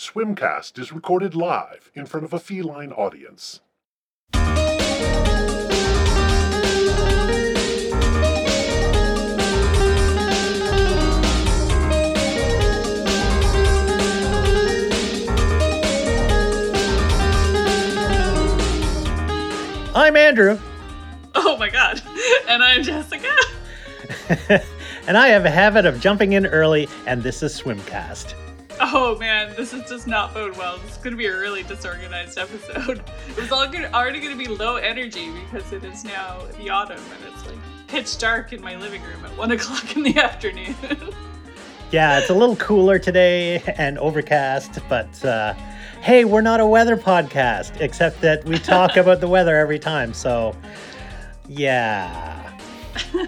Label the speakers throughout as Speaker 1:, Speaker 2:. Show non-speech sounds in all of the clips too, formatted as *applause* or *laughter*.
Speaker 1: Swimcast is recorded live in front of a feline audience.
Speaker 2: I'm Andrew,
Speaker 3: Oh my god. *laughs* And I'm Jessica. *laughs*
Speaker 2: and I have a habit of jumping in early, and this is Swimcast.
Speaker 3: Oh man, this is just not bode well. This is going to be a really disorganized episode. It was all good, already going to be low energy because it is now the autumn and it's like pitch dark in my living room at one *laughs* o'clock in the afternoon.
Speaker 2: Yeah, it's a little cooler today and overcast, but uh, hey, we're not a weather podcast, except that we talk about the weather every time, so yeah. *laughs*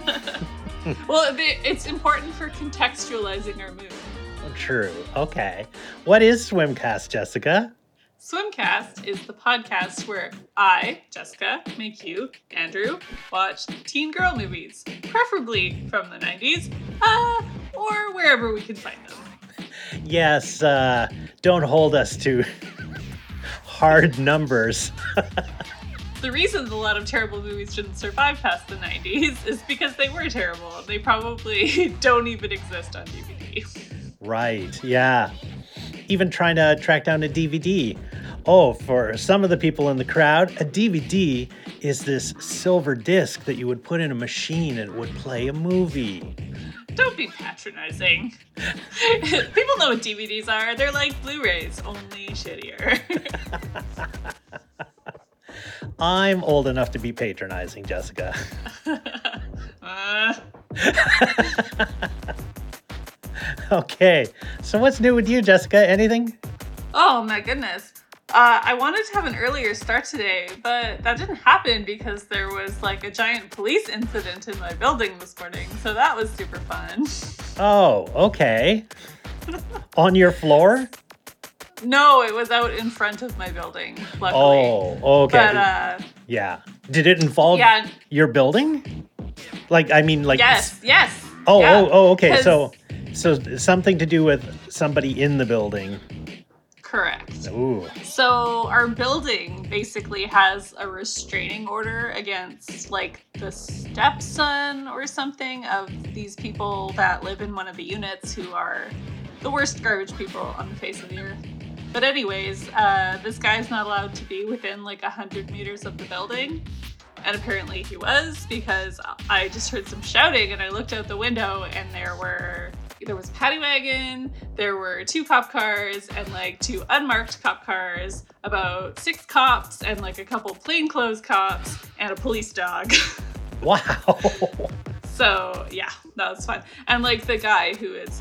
Speaker 3: well, it's important for contextualizing our mood.
Speaker 2: True. Okay. What is Swimcast, Jessica?
Speaker 3: Swimcast is the podcast where I, Jessica, make you, Andrew, watch teen girl movies, preferably from the 90s, uh, or wherever we can find them.
Speaker 2: Yes, uh, don't hold us to hard numbers.
Speaker 3: The reason a lot of terrible movies didn't survive past the 90s is because they were terrible. They probably *laughs* don't even exist on DVD.
Speaker 2: Right, yeah. Even trying to track down a DVD. Oh, for some of the people in the crowd, a DVD is this silver disc that you would put in a machine and it would play a movie.
Speaker 3: Don't be patronizing. *laughs* People know what DVDs are. They're like Blu rays, only shittier. *laughs*
Speaker 2: I'm old enough to be patronizing, Jessica. *laughs*
Speaker 3: uh, *laughs*
Speaker 2: okay, so what's new with you, Jessica? Anything?
Speaker 3: oh my goodness. Uh, I wanted to have an earlier start today, but that didn't happen because there was like a giant police incident in my building this morning. So that was super fun. *laughs*
Speaker 2: Oh, okay. On your floor?
Speaker 3: No, it was out in front of my building, luckily.
Speaker 2: Oh, okay.
Speaker 3: But uh,
Speaker 2: yeah. Did it involve
Speaker 3: yeah,
Speaker 2: your building? Like, I mean, like.
Speaker 3: yes, yes.
Speaker 2: Oh,
Speaker 3: yeah.
Speaker 2: oh, oh, okay. So, so something to do with somebody in the building.
Speaker 3: correct.
Speaker 2: Ooh.
Speaker 3: So our building basically has a restraining order against like the stepson or something of these people that live in one of the units who are the worst garbage people on the face of the earth. But anyways, uh, this guy's not allowed to be within like a hundred meters of the building. And apparently he was because I just heard some shouting and I looked out the window and there were there was a paddy wagon, there were two cop cars and like two unmarked cop cars, about six cops and like a couple plainclothes cops and a police dog. *laughs*
Speaker 2: Wow. *laughs*
Speaker 3: so yeah, that was fun. And like the guy who is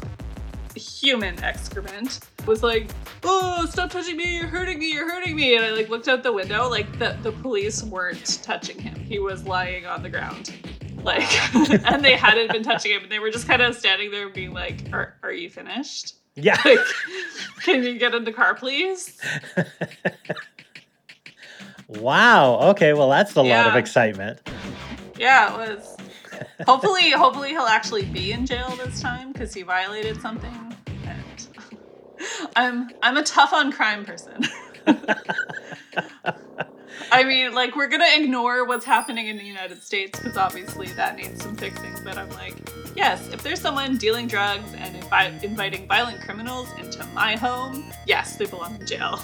Speaker 3: human excrement was like, "Oh, stop touching me! You're hurting me! You're hurting me!" And I like looked out the window. Like the the police weren't touching him. He was lying on the ground, like, *laughs* and they hadn't been touching him. And they were just kind of standing there, being like, "Are are you finished?
Speaker 2: yeah. *laughs*
Speaker 3: Like, can you get in the car, please?" *laughs*
Speaker 2: wow. Okay. Well, that's a lot of excitement.
Speaker 3: Yeah, it was. Hopefully, hopefully he'll actually be in jail this time because he violated something. And I'm I'm a tough on crime person. *laughs* I mean, like we're gonna ignore what's happening in the United States because obviously that needs some fixing. But I'm like, yes, if there's someone dealing drugs and invi- inviting violent criminals into my home, yes, they belong in jail.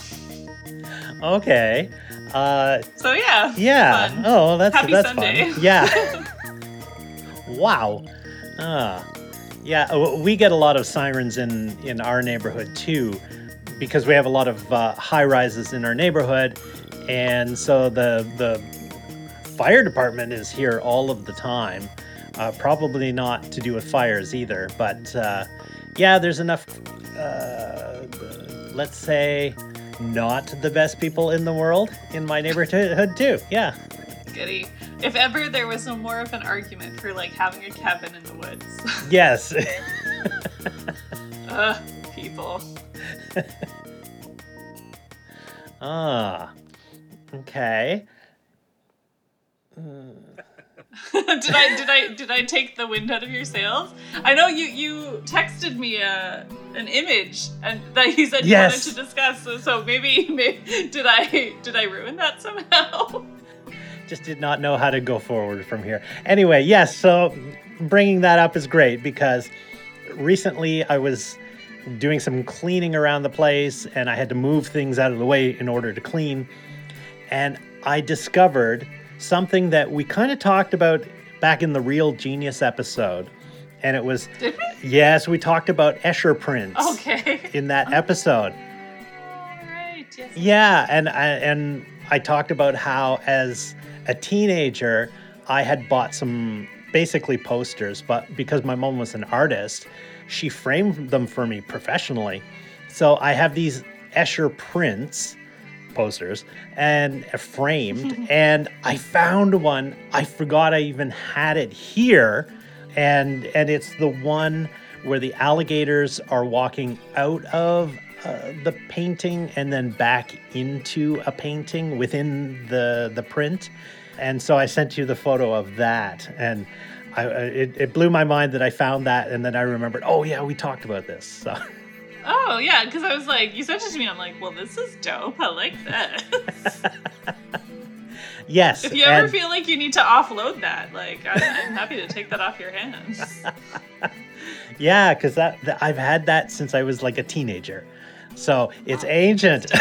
Speaker 2: Okay. Uh,
Speaker 3: So yeah,
Speaker 2: yeah.
Speaker 3: fun.
Speaker 2: Oh, that's
Speaker 3: Happy
Speaker 2: that's
Speaker 3: Sunday.
Speaker 2: fun. Yeah. *laughs* wow. Ah. Yeah. uh, We get a lot of sirens in in our neighborhood too, because we have a lot of uh, high rises in our neighborhood, and so the the fire department is here all of the time. Uh, probably not to do with fires either, but uh, yeah, there's enough. Uh, let's say not the best people in the world in my neighborhood too. Yeah.
Speaker 3: Goody. If ever there was no more of an argument for like having a cabin in the woods. *laughs*
Speaker 2: Yes. *laughs*
Speaker 3: Ugh, people. *laughs*
Speaker 2: ah. Okay. Hmm.
Speaker 3: did I did I did I take the wind out of your sails? I know you you texted me a an image and that you said you wanted to discuss. So, so maybe, maybe did I did I ruin that somehow?
Speaker 2: Just did not know how to go forward from here. Anyway, yes, so bringing that up is great because recently I was doing some cleaning around the place and I had to move things out of the way in order to clean. And I discovered something that we kind of talked about back in the Real Genius episode. And it was, yes, we talked about Escher prints
Speaker 3: Okay.
Speaker 2: in that *laughs* episode.
Speaker 3: All right. Yes.
Speaker 2: Yeah, and I and I talked about how as a teenager I had bought some basically posters, but because my mom was an artist, she framed them for me professionally. So I have these Escher prints posters and framed *laughs* and I found one. I forgot I even had it here and and it's the one where the alligators are walking out of uh, the painting and then back into a painting within the the print and so i sent you the photo of that and I, it, it blew my mind that i found that and then i remembered oh yeah we talked about this so
Speaker 3: Oh yeah, because I was like, you sent it to me. I'm like, well, this is dope. I like this. *laughs*
Speaker 2: yes
Speaker 3: if you ever
Speaker 2: and-
Speaker 3: feel like you need to offload that, like, I'm, I'm happy to take that off your hands. *laughs*
Speaker 2: yeah because that, that i've had that since i was like a teenager so it's ancient *laughs*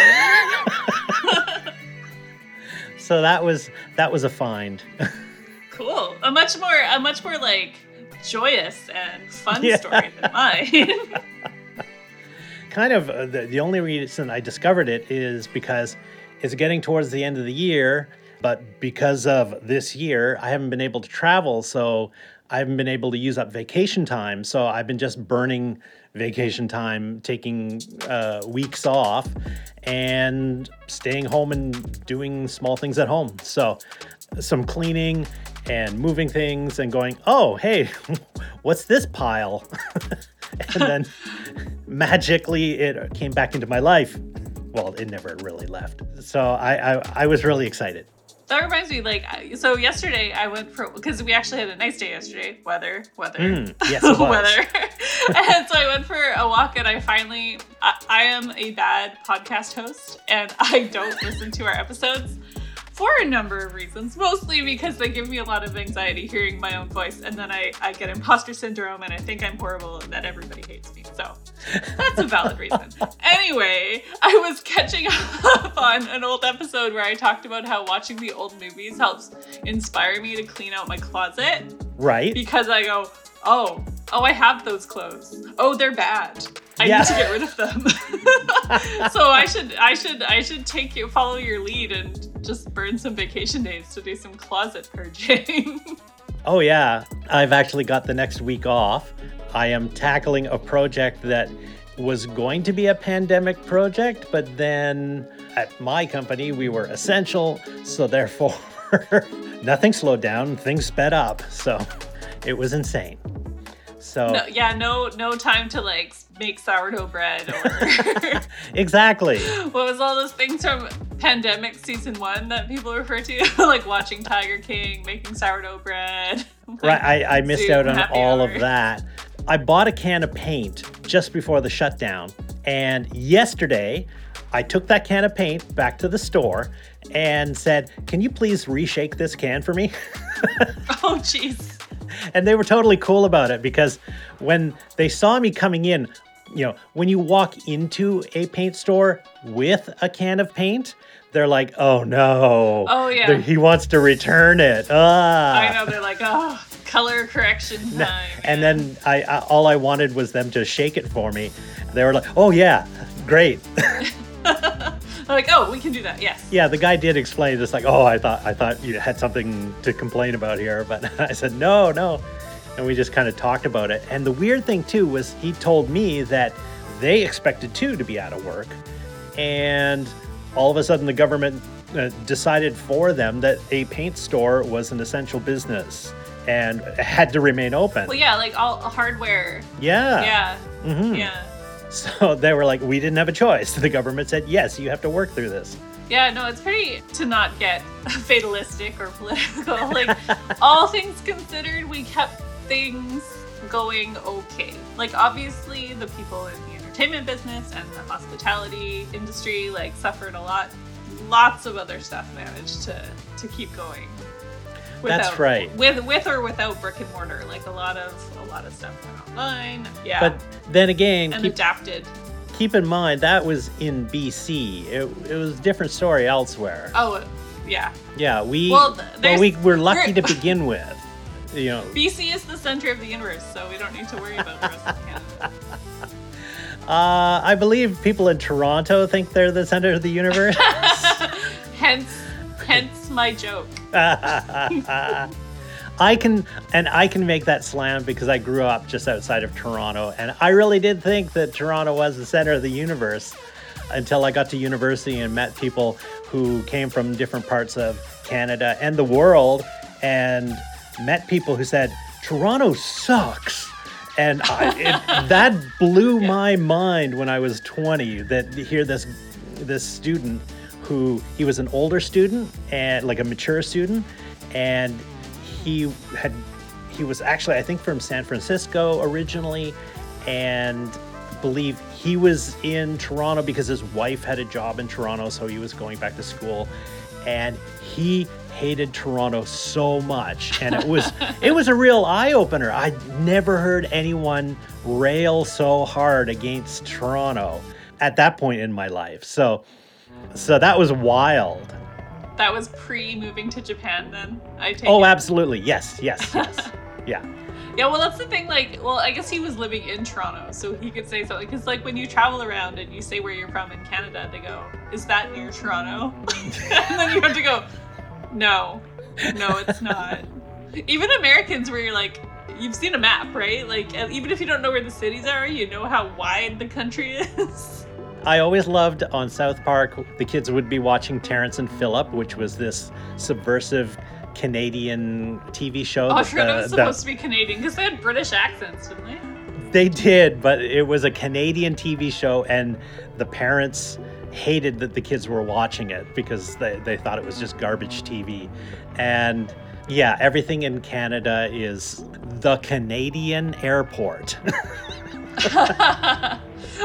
Speaker 2: so that was that was a find
Speaker 3: Cool. A much more, a much more like joyous and fun
Speaker 2: Yeah.
Speaker 3: story than *laughs* mine.
Speaker 2: kind of uh, the, the only reason I discovered it is because it's getting towards the end of the year, but because of this year, I haven't been able to travel, so I haven't been able to use up vacation time. So I've been just burning vacation time, taking uh, weeks off, and staying home and doing small things at home. So some cleaning and moving things and going, oh, hey, *laughs* what's this pile? *laughs* and then *laughs* magically it came back into my life. Well, it never really left. So I, I, I was really excited.
Speaker 3: That reminds me, like, so yesterday I went for because we actually had a nice day yesterday. Weather, weather,
Speaker 2: Mm, yes, *laughs*
Speaker 3: weather. *laughs* and so I went for a walk, and I finally, I, I am a bad podcast host, and I don't listen to our episodes. For a number of reasons, mostly because they give me a lot of anxiety hearing my own voice, and then I, I get imposter syndrome and I think I'm horrible and that everybody hates me. So *laughs* that's a valid reason. Anyway, I was catching *laughs* up on an old episode where I talked about how watching the old movies helps inspire me to clean out my closet
Speaker 2: Right?
Speaker 3: because I go, oh, oh, I have those clothes. Oh, they're bad. I
Speaker 2: Yeah.
Speaker 3: need to get rid of them. *laughs* so I should, I should, I should take you, follow your lead, and just burn some vacation days to do some closet purging. *laughs*
Speaker 2: Oh, yeah. I've actually got the next week off. I am tackling a project that was going to be a pandemic project, but then at my company, we were essential. So therefore, *laughs* nothing slowed down, things sped up. So it was insane. So,
Speaker 3: no, yeah, no, no time to like make sourdough bread or *laughs*
Speaker 2: exactly. *laughs*
Speaker 3: what was all those things from pandemic season one that people refer to, *laughs* like watching Tiger King, making sourdough bread.
Speaker 2: Right, I, I missed out on all
Speaker 3: hour.
Speaker 2: of that. I bought a can of paint just before the shutdown, and yesterday I took that can of paint back to the store and said, "Can you please reshake this can for me?"
Speaker 3: Oh, jeez.
Speaker 2: And they were totally cool about it because when they saw me coming in, you know, when you walk into a paint store with a can of paint, they're like, "Oh no,
Speaker 3: Oh, yeah.
Speaker 2: They're- he wants to return it." Ah.
Speaker 3: I know they're like, oh, color correction time.
Speaker 2: And then I, I all I wanted was them to shake it for me. They were like, "Oh yeah, great." *laughs*
Speaker 3: Like, oh, we can do that. Yes.
Speaker 2: yeah, the guy did explain this like, "Oh, I thought I thought you had something to complain about here," but *laughs* I said, "No, no." And we just kind of talked about it. And the weird thing too was he told me that they expected too to be out of work, and all of a sudden the government uh, decided for them that a paint store was an essential business and had to remain open.
Speaker 3: Well, yeah, like all hardware.
Speaker 2: yeah.
Speaker 3: Yeah.
Speaker 2: Mhm.
Speaker 3: Yeah. *laughs*
Speaker 2: So they were like, we didn't have a choice. *laughs* The government said, yes, you have to work through this.
Speaker 3: Yeah, no, it's pretty to not get *laughs* fatalistic or political. Like, all things considered, we kept things going okay. Like, obviously, the people in the entertainment business and the hospitality industry like suffered a lot. Lots of other stuff managed to to keep going.
Speaker 2: That's right.
Speaker 3: With with or without brick and mortar, like a lot of a lot of stuff went online. Yeah,
Speaker 2: But then again,
Speaker 3: and
Speaker 2: keep,
Speaker 3: adapted.
Speaker 2: keep in mind that was in BC. It, it was a different story elsewhere.
Speaker 3: Oh, yeah.
Speaker 2: Yeah, we
Speaker 3: Well,
Speaker 2: well, we were lucky to begin with. You know, *laughs*
Speaker 3: BC is the center of the universe, so we don't need to worry about the rest of Canada. *laughs*
Speaker 2: uh, I believe people in Toronto think they're the center of the universe. *laughs*
Speaker 3: hence, hence my joke. *laughs*
Speaker 2: I can and I can make that slam because I grew up just outside of Toronto and I really did think that Toronto was the center of the universe until I got to university and met people who came from different parts of Canada and the world and met people who said Toronto sucks. And I, it, *laughs* that blew my mind when I was 20 that to hear this this student who he was an older student and like a mature student and he had he was actually I think from San Francisco originally and believe he was in Toronto because his wife had a job in Toronto so he was going back to school and he hated Toronto so much and it was *laughs* it was a real eye opener. I'd never heard anyone rail so hard against Toronto at that point in my life. So so that was wild.
Speaker 3: That was pre moving to Japan. Then I take.
Speaker 2: Oh,
Speaker 3: it.
Speaker 2: absolutely. Yes, yes, *laughs* yes. yeah.
Speaker 3: Yeah, well, that's the thing. Like, well, I guess he was living in Toronto, so he could say something. Because, like, when you travel around and you say where you're from in Canada, they go, "Is that near Toronto?" *laughs* and then you have to go, "No, no, it's not." Even Americans, where you're like, you've seen a map, right? Like, even if you don't know where the cities are, you know how wide the country is.
Speaker 2: I always loved on South Park, the kids would be watching Terrence and Phillip, which was this subversive Canadian TV show.
Speaker 3: Oh, I
Speaker 2: that
Speaker 3: forgot it was supposed to be Canadian because they had British accents, didn't they?
Speaker 2: They did, but it was a Canadian TV show, and the parents hated that the kids were watching it because they, they thought it was just garbage TV. And yeah, everything in Canada is the Canadian airport. *laughs* *laughs*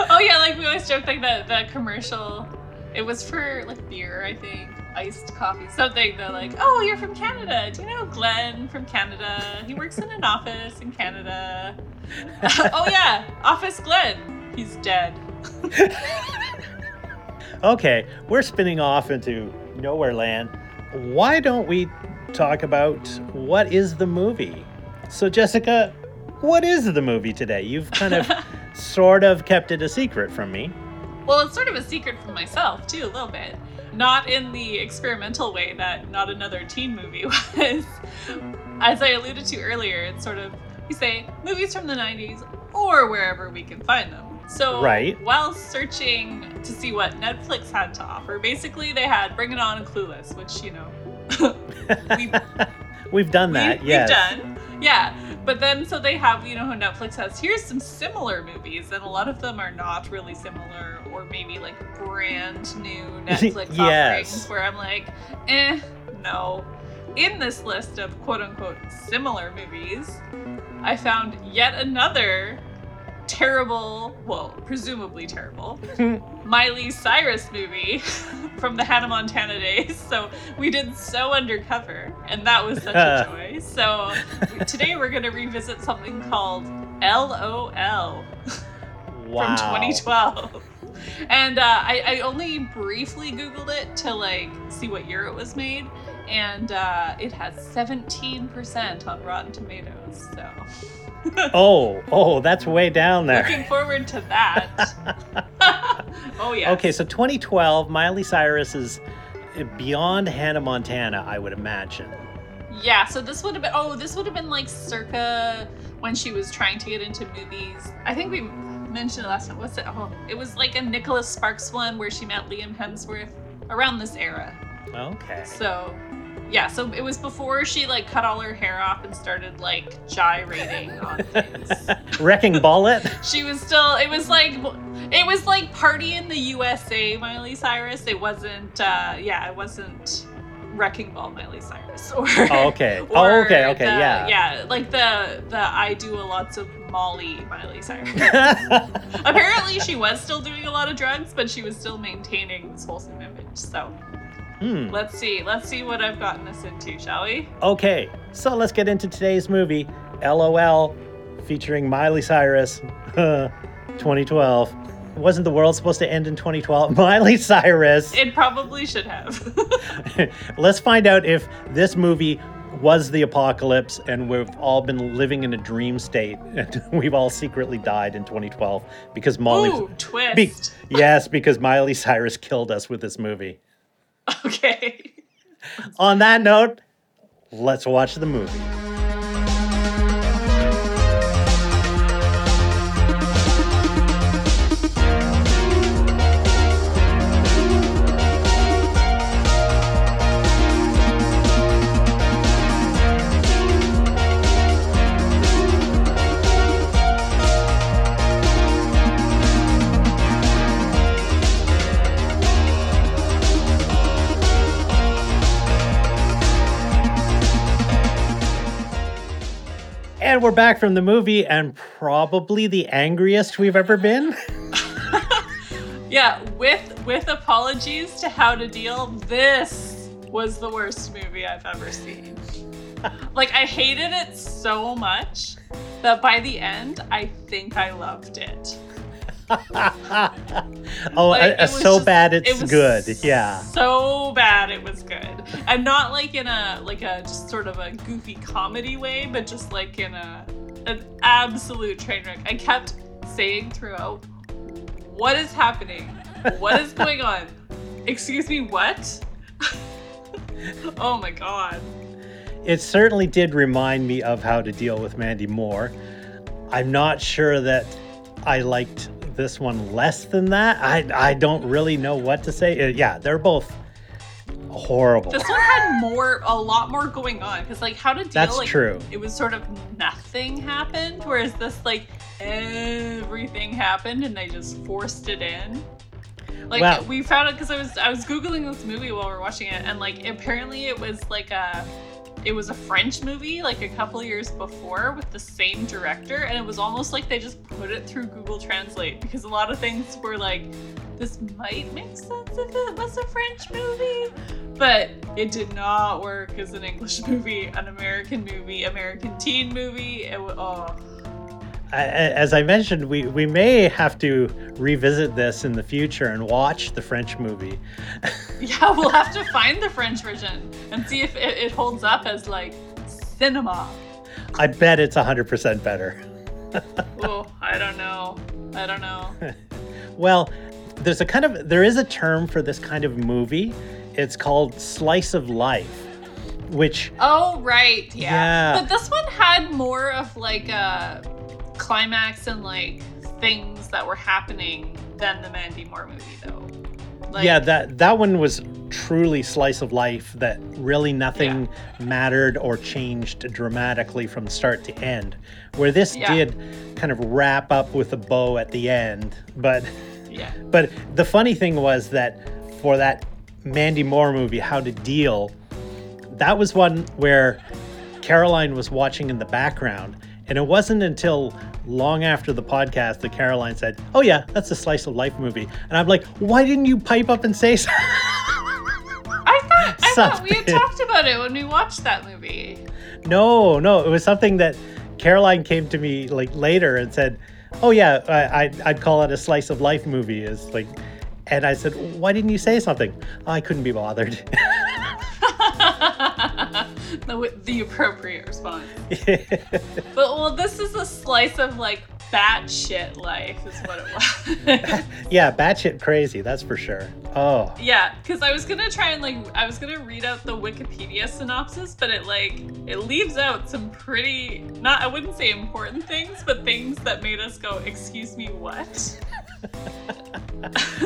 Speaker 3: oh yeah, like we always joke like that that commercial. It was for like beer, I think, iced coffee, something. They're like, "Oh, you're from Canada. Do you know Glenn from Canada? He works in an office in Canada." *laughs* oh yeah, Office Glenn. He's dead. *laughs*
Speaker 2: okay, we're spinning off into nowhere land. Why don't we talk about what is the movie? So, Jessica, what is the movie today? You've kind of *laughs* sort of kept it a secret from me.
Speaker 3: Well, it's sort of a secret from myself too, a little bit. Not in the experimental way that not another teen movie *laughs* was. As I alluded to earlier, it's sort of we say movies from the 90s or wherever we can find them. So
Speaker 2: Right.
Speaker 3: while searching to see what Netflix had to offer, basically they had Bring It On and Clueless, which you know *laughs* we've,
Speaker 2: We've done that,
Speaker 3: we,
Speaker 2: yes.
Speaker 3: We've done. Yeah. But then, so they have, you know, how Netflix has, here's some similar movies, and a lot of them are not really similar, or maybe like brand new *laughs* Netflix
Speaker 2: Yes.
Speaker 3: offerings, where I'm like, eh, no. In this list of quote unquote similar movies, I found yet another terrible, well, presumably terrible, *laughs* Miley Cyrus movie *laughs* from the Hannah Montana days. So we did So Undercover, and that was such a *laughs* joy. So today we're going to revisit something called LOL
Speaker 2: wow.
Speaker 3: from 2012. And uh, I, I only briefly Googled it to like see what year it was made, and uh, it has 17% on Rotten Tomatoes. So
Speaker 2: Oh, oh, that's way down there.
Speaker 3: looking forward to that. *laughs* *laughs* oh yeah.
Speaker 2: Okay, so 2012, Miley Cyrus is beyond Hannah Montana, I would imagine.
Speaker 3: Yeah, so this would have been oh, this would have been like circa when she was trying to get into movies. I think we mentioned it last time. What's it? Oh, it was like a Nicholas Sparks one where she met Liam Hemsworth around this era.
Speaker 2: Okay.
Speaker 3: So yeah, so it was before she like cut all her hair off and started like gyrating on *laughs* things.
Speaker 2: Wrecking Bullet? *laughs*
Speaker 3: She was still it was like It was like Party in the USA, Miley Cyrus. It wasn't. Uh, yeah, it wasn't Wrecking Ball, Miley Cyrus. *laughs* Or
Speaker 2: Oh, okay. Oh, okay, okay,
Speaker 3: the-
Speaker 2: yeah.
Speaker 3: yeah, like the the I do a lots of Molly, Miley Cyrus. Apparently, she was still doing a lot of drugs, but she was still maintaining this wholesome image. So
Speaker 2: hmm.
Speaker 3: let's see, let's see what I've gotten us into, shall we?
Speaker 2: Okay, so let's get into today's movie, LOL, featuring Miley Cyrus, *laughs* 2012. Wasn't the world supposed to end in 2012? *laughs* Miley Cyrus.
Speaker 3: It probably should have. *laughs*
Speaker 2: Let's find out if this movie was the apocalypse and we've all been living in a dream state and we've all secretly died in 2012 because Molly.
Speaker 3: Ooh, twist.
Speaker 2: Be- yes, because Miley Cyrus killed us with this movie. *laughs*
Speaker 3: okay.
Speaker 2: On that note, let's watch the movie. And we're back from the movie and probably the angriest we've ever been. *laughs*
Speaker 3: Yeah, with with apologies to How to Deal, this was the worst movie I've ever seen. *laughs* like I hated it so much that by the end I think I loved it. *laughs*
Speaker 2: oh,
Speaker 3: Like,
Speaker 2: uh,
Speaker 3: it
Speaker 2: so
Speaker 3: just-
Speaker 2: bad
Speaker 3: it
Speaker 2: it's
Speaker 3: was
Speaker 2: good. Yeah.
Speaker 3: So bad it was good. And not like in a like a just sort of a goofy comedy way, but just like in a an absolute train wreck. I kept saying throughout, what is happening? What is *laughs* going on? Excuse me, what? *laughs* oh my god.
Speaker 2: It certainly did remind me of how to deal with Mandy Moore. I'm not sure that I liked this one less than that. I I don't really know what to say. Uh, yeah, they're both horrible.
Speaker 3: This one had more, a lot more going on. Because, like, how to deal,
Speaker 2: That's
Speaker 3: like,
Speaker 2: true.
Speaker 3: it was sort of nothing happened. Whereas this, like, everything happened and they just forced it in. Like,
Speaker 2: Well-
Speaker 3: we found it because I was, I was Googling this movie while we are watching it. And, like, apparently it was like a, it was a French movie, like, a couple years before with the same director. And it was almost like they just put it through Google Translate because a lot of things were like, this might make sense if it was a French movie, but it did not work as an English *laughs* movie, an American movie, American teen movie. It was, oh,
Speaker 2: I- As I mentioned, we, we may have to revisit this in the future and watch the French movie. *laughs*
Speaker 3: yeah, we'll have to find the French version and see if it, it holds up as like cinema.
Speaker 2: I bet it's 100% better. *laughs*
Speaker 3: Oh, I don't know. I don't know. *laughs*
Speaker 2: Well, there's a kind of there is a term for this kind of movie. It's called slice of life, which
Speaker 3: Oh, right. Yeah.
Speaker 2: Yeah.
Speaker 3: But this one had more of like a climax and like things that were happening than the Mandy Moore movie, though. Like,
Speaker 2: yeah, that that one was truly slice of life that really nothing mattered or changed dramatically from start to end. Where this
Speaker 3: Yeah.
Speaker 2: did kind of wrap up with a bow at the end, but
Speaker 3: Yeah.
Speaker 2: But the funny thing was that for that Mandy Moore movie, How to Deal, that was one where Caroline was watching in the background. And it wasn't until long after the podcast that Caroline said, Oh, yeah, that's a slice of life movie. And I'm like, Why didn't you pipe up and say so?
Speaker 3: I thought I *laughs* thought we had talked about it when we watched that movie.
Speaker 2: no, no, it was something that Caroline came to me like later and said, "Oh yeah, I, I'd, I'd call it a slice of life movie." Is like, and I said, "Why didn't you say something?" Oh, I couldn't be bothered. *laughs* *laughs* *laughs*
Speaker 3: the, the appropriate response. *laughs* But well, this is a slice of like batshit life, is what it *laughs* was.
Speaker 2: yeah, batshit crazy, that's for sure. Oh,
Speaker 3: yeah, because I was gonna try and like I was gonna read out the Wikipedia synopsis, but it like it leaves out some pretty not I wouldn't say important things, but things that made us go, "Excuse me, what?"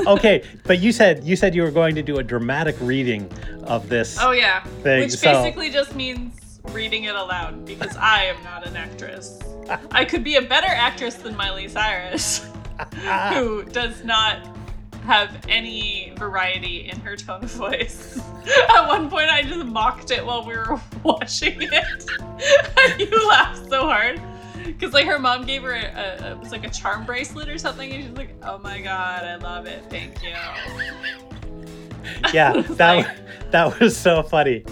Speaker 2: okay, but you said you said you were going to do a dramatic reading of this.
Speaker 3: Oh yeah,
Speaker 2: Thing,
Speaker 3: which
Speaker 2: so-
Speaker 3: basically just means reading it aloud because I am not an actress. I could be a better actress than Miley Cyrus. *laughs* who does not have any variety in her tone of voice. *laughs* At one point, I just mocked it while we were *laughs* watching it. you laughed so hard. Because, like, her mom gave her a, a, it was like a charm bracelet or something, and she's like, oh my god, I love it, thank you.
Speaker 2: Yeah, that
Speaker 3: like-
Speaker 2: that was so funny.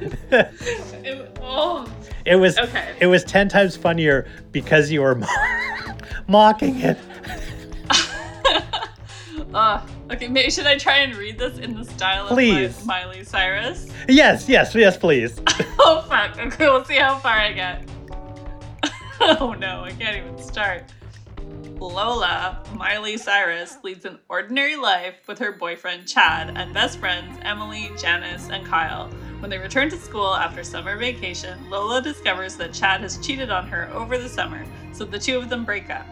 Speaker 2: *laughs*
Speaker 3: It- oh,
Speaker 2: It was
Speaker 3: okay.
Speaker 2: it was ten times funnier because you were mo- *laughs* mocking it. *laughs*
Speaker 3: uh, okay, maybe should I try and read this in the style of
Speaker 2: Please.
Speaker 3: Mi- Miley Cyrus?
Speaker 2: Yes, yes, yes, please.
Speaker 3: oh fuck. Okay, we'll see how far I get. oh no, I can't even start. Lola, Miley Cyrus, leads an ordinary life with her boyfriend Chad and best friends Emily, Janice, and Kyle. When they return to school after summer vacation, Lola discovers that Chad has cheated on her over the summer, so the two of them break up.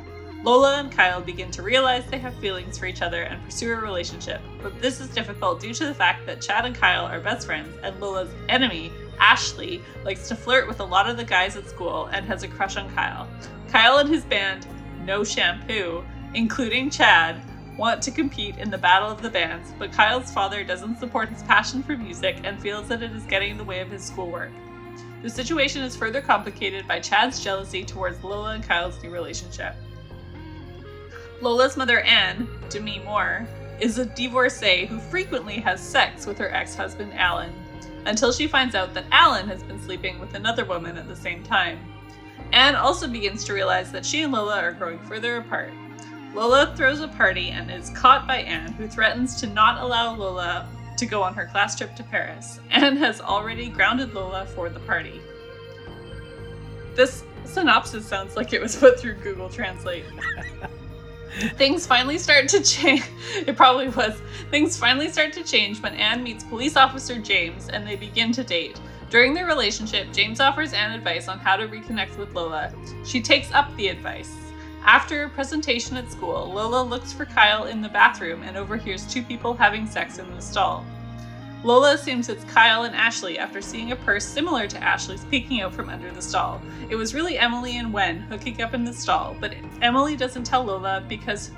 Speaker 3: Lola and Kyle begin to realize they have feelings for each other and pursue a relationship, but this is difficult due to the fact that Chad and Kyle are best friends and Lola's enemy, Ashley, likes to flirt with a lot of the guys at school and has a crush on Kyle. Kyle and his band, No Shampoo, including Chad, want to compete in the Battle of the Bands, but Kyle's father doesn't support his passion for music and feels that it is getting in the way of his schoolwork. The situation is further complicated by Chad's jealousy towards Lola and Kyle's new relationship. Lola's mother, Anne, Demi Moore, is a divorcee who frequently has sex with her ex husband, Alan, until she finds out that Alan has been sleeping with another woman at the same time. Anne also begins to realize that she and Lola are growing further apart. Lola throws a party and is caught by Anne, who threatens to not allow Lola to go on her class trip to Paris. Anne has already grounded Lola for the party. This synopsis sounds like it was put through Google Translate. *laughs* Things finally start to change. It probably was. Things finally start to change when Anne meets police officer James and they begin to date. During their relationship, James offers Anne advice on how to reconnect with Lola. She takes up the advice. After a presentation at school, Lola looks for Kyle in the bathroom and overhears two people having sex in the stall. Lola assumes it's Kyle and Ashley after seeing a purse similar to Ashley's peeking out from under the stall. It was really Emily and Wen hooking up in the stall, but Emily doesn't tell Lola because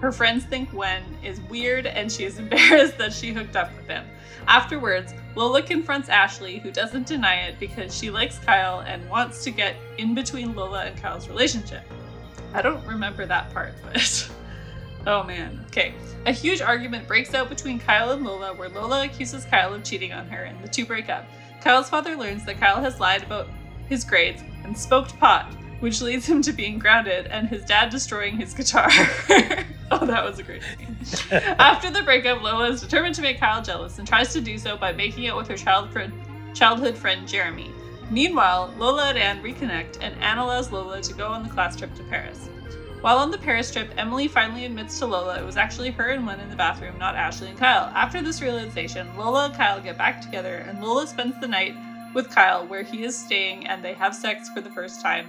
Speaker 3: her friends think Wen is weird and she is *laughs* embarrassed that she hooked up with him. Afterwards, Lola confronts Ashley, who doesn't deny it because she likes Kyle and wants to get in between Lola and Kyle's relationship. I don't remember that part, *laughs* but. Oh man. Okay. A huge argument breaks out between Kyle and Lola, where Lola accuses Kyle of cheating on her, and the two break up. Kyle's father learns that Kyle has lied about his grades and smoked pot, which leads him to being grounded, and his dad destroying his guitar. *laughs* oh, that was a great scene. *laughs* After the breakup, Lola is determined to make Kyle jealous and tries to do so by making out with her childhood friend Jeremy. Meanwhile, Lola and Anne reconnect, and Anne allows Lola to go on the class trip to Paris. While on the Paris trip, Emily finally admits to Lola it was actually her and Wen in the bathroom, not Ashley and Kyle. After this realization, Lola and Kyle get back together, and Lola spends the night with Kyle where he is staying and they have sex for the first time.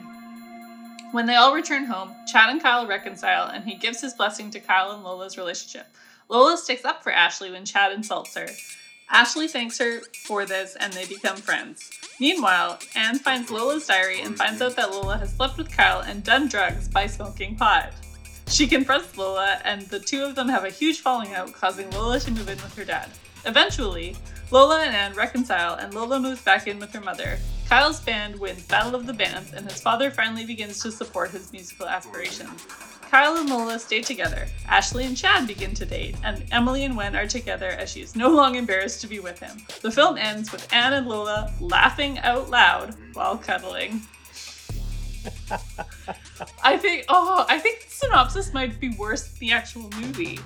Speaker 3: When they all return home, Chad and Kyle reconcile, and he gives his blessing to Kyle and Lola's relationship. Lola sticks up for Ashley when Chad insults her. Ashley thanks her for this, and they become friends. Meanwhile, Anne finds Lola's diary and finds out that Lola has slept with Kyle and done drugs by smoking pot. She confronts Lola, and the two of them have a huge falling out, causing Lola to move in with her dad. Eventually, Lola and Anne reconcile, and Lola moves back in with her mother. Kyle's band wins Battle of the Bands, and his father finally begins to support his musical aspirations. Kyle and Lola stay together. Ashley and Chad begin to date, and Emily and Wen are together as she is no longer embarrassed to be with him. The film ends with Anne and Lola laughing out loud while cuddling. I think oh, I think the synopsis might be worse than the actual movie.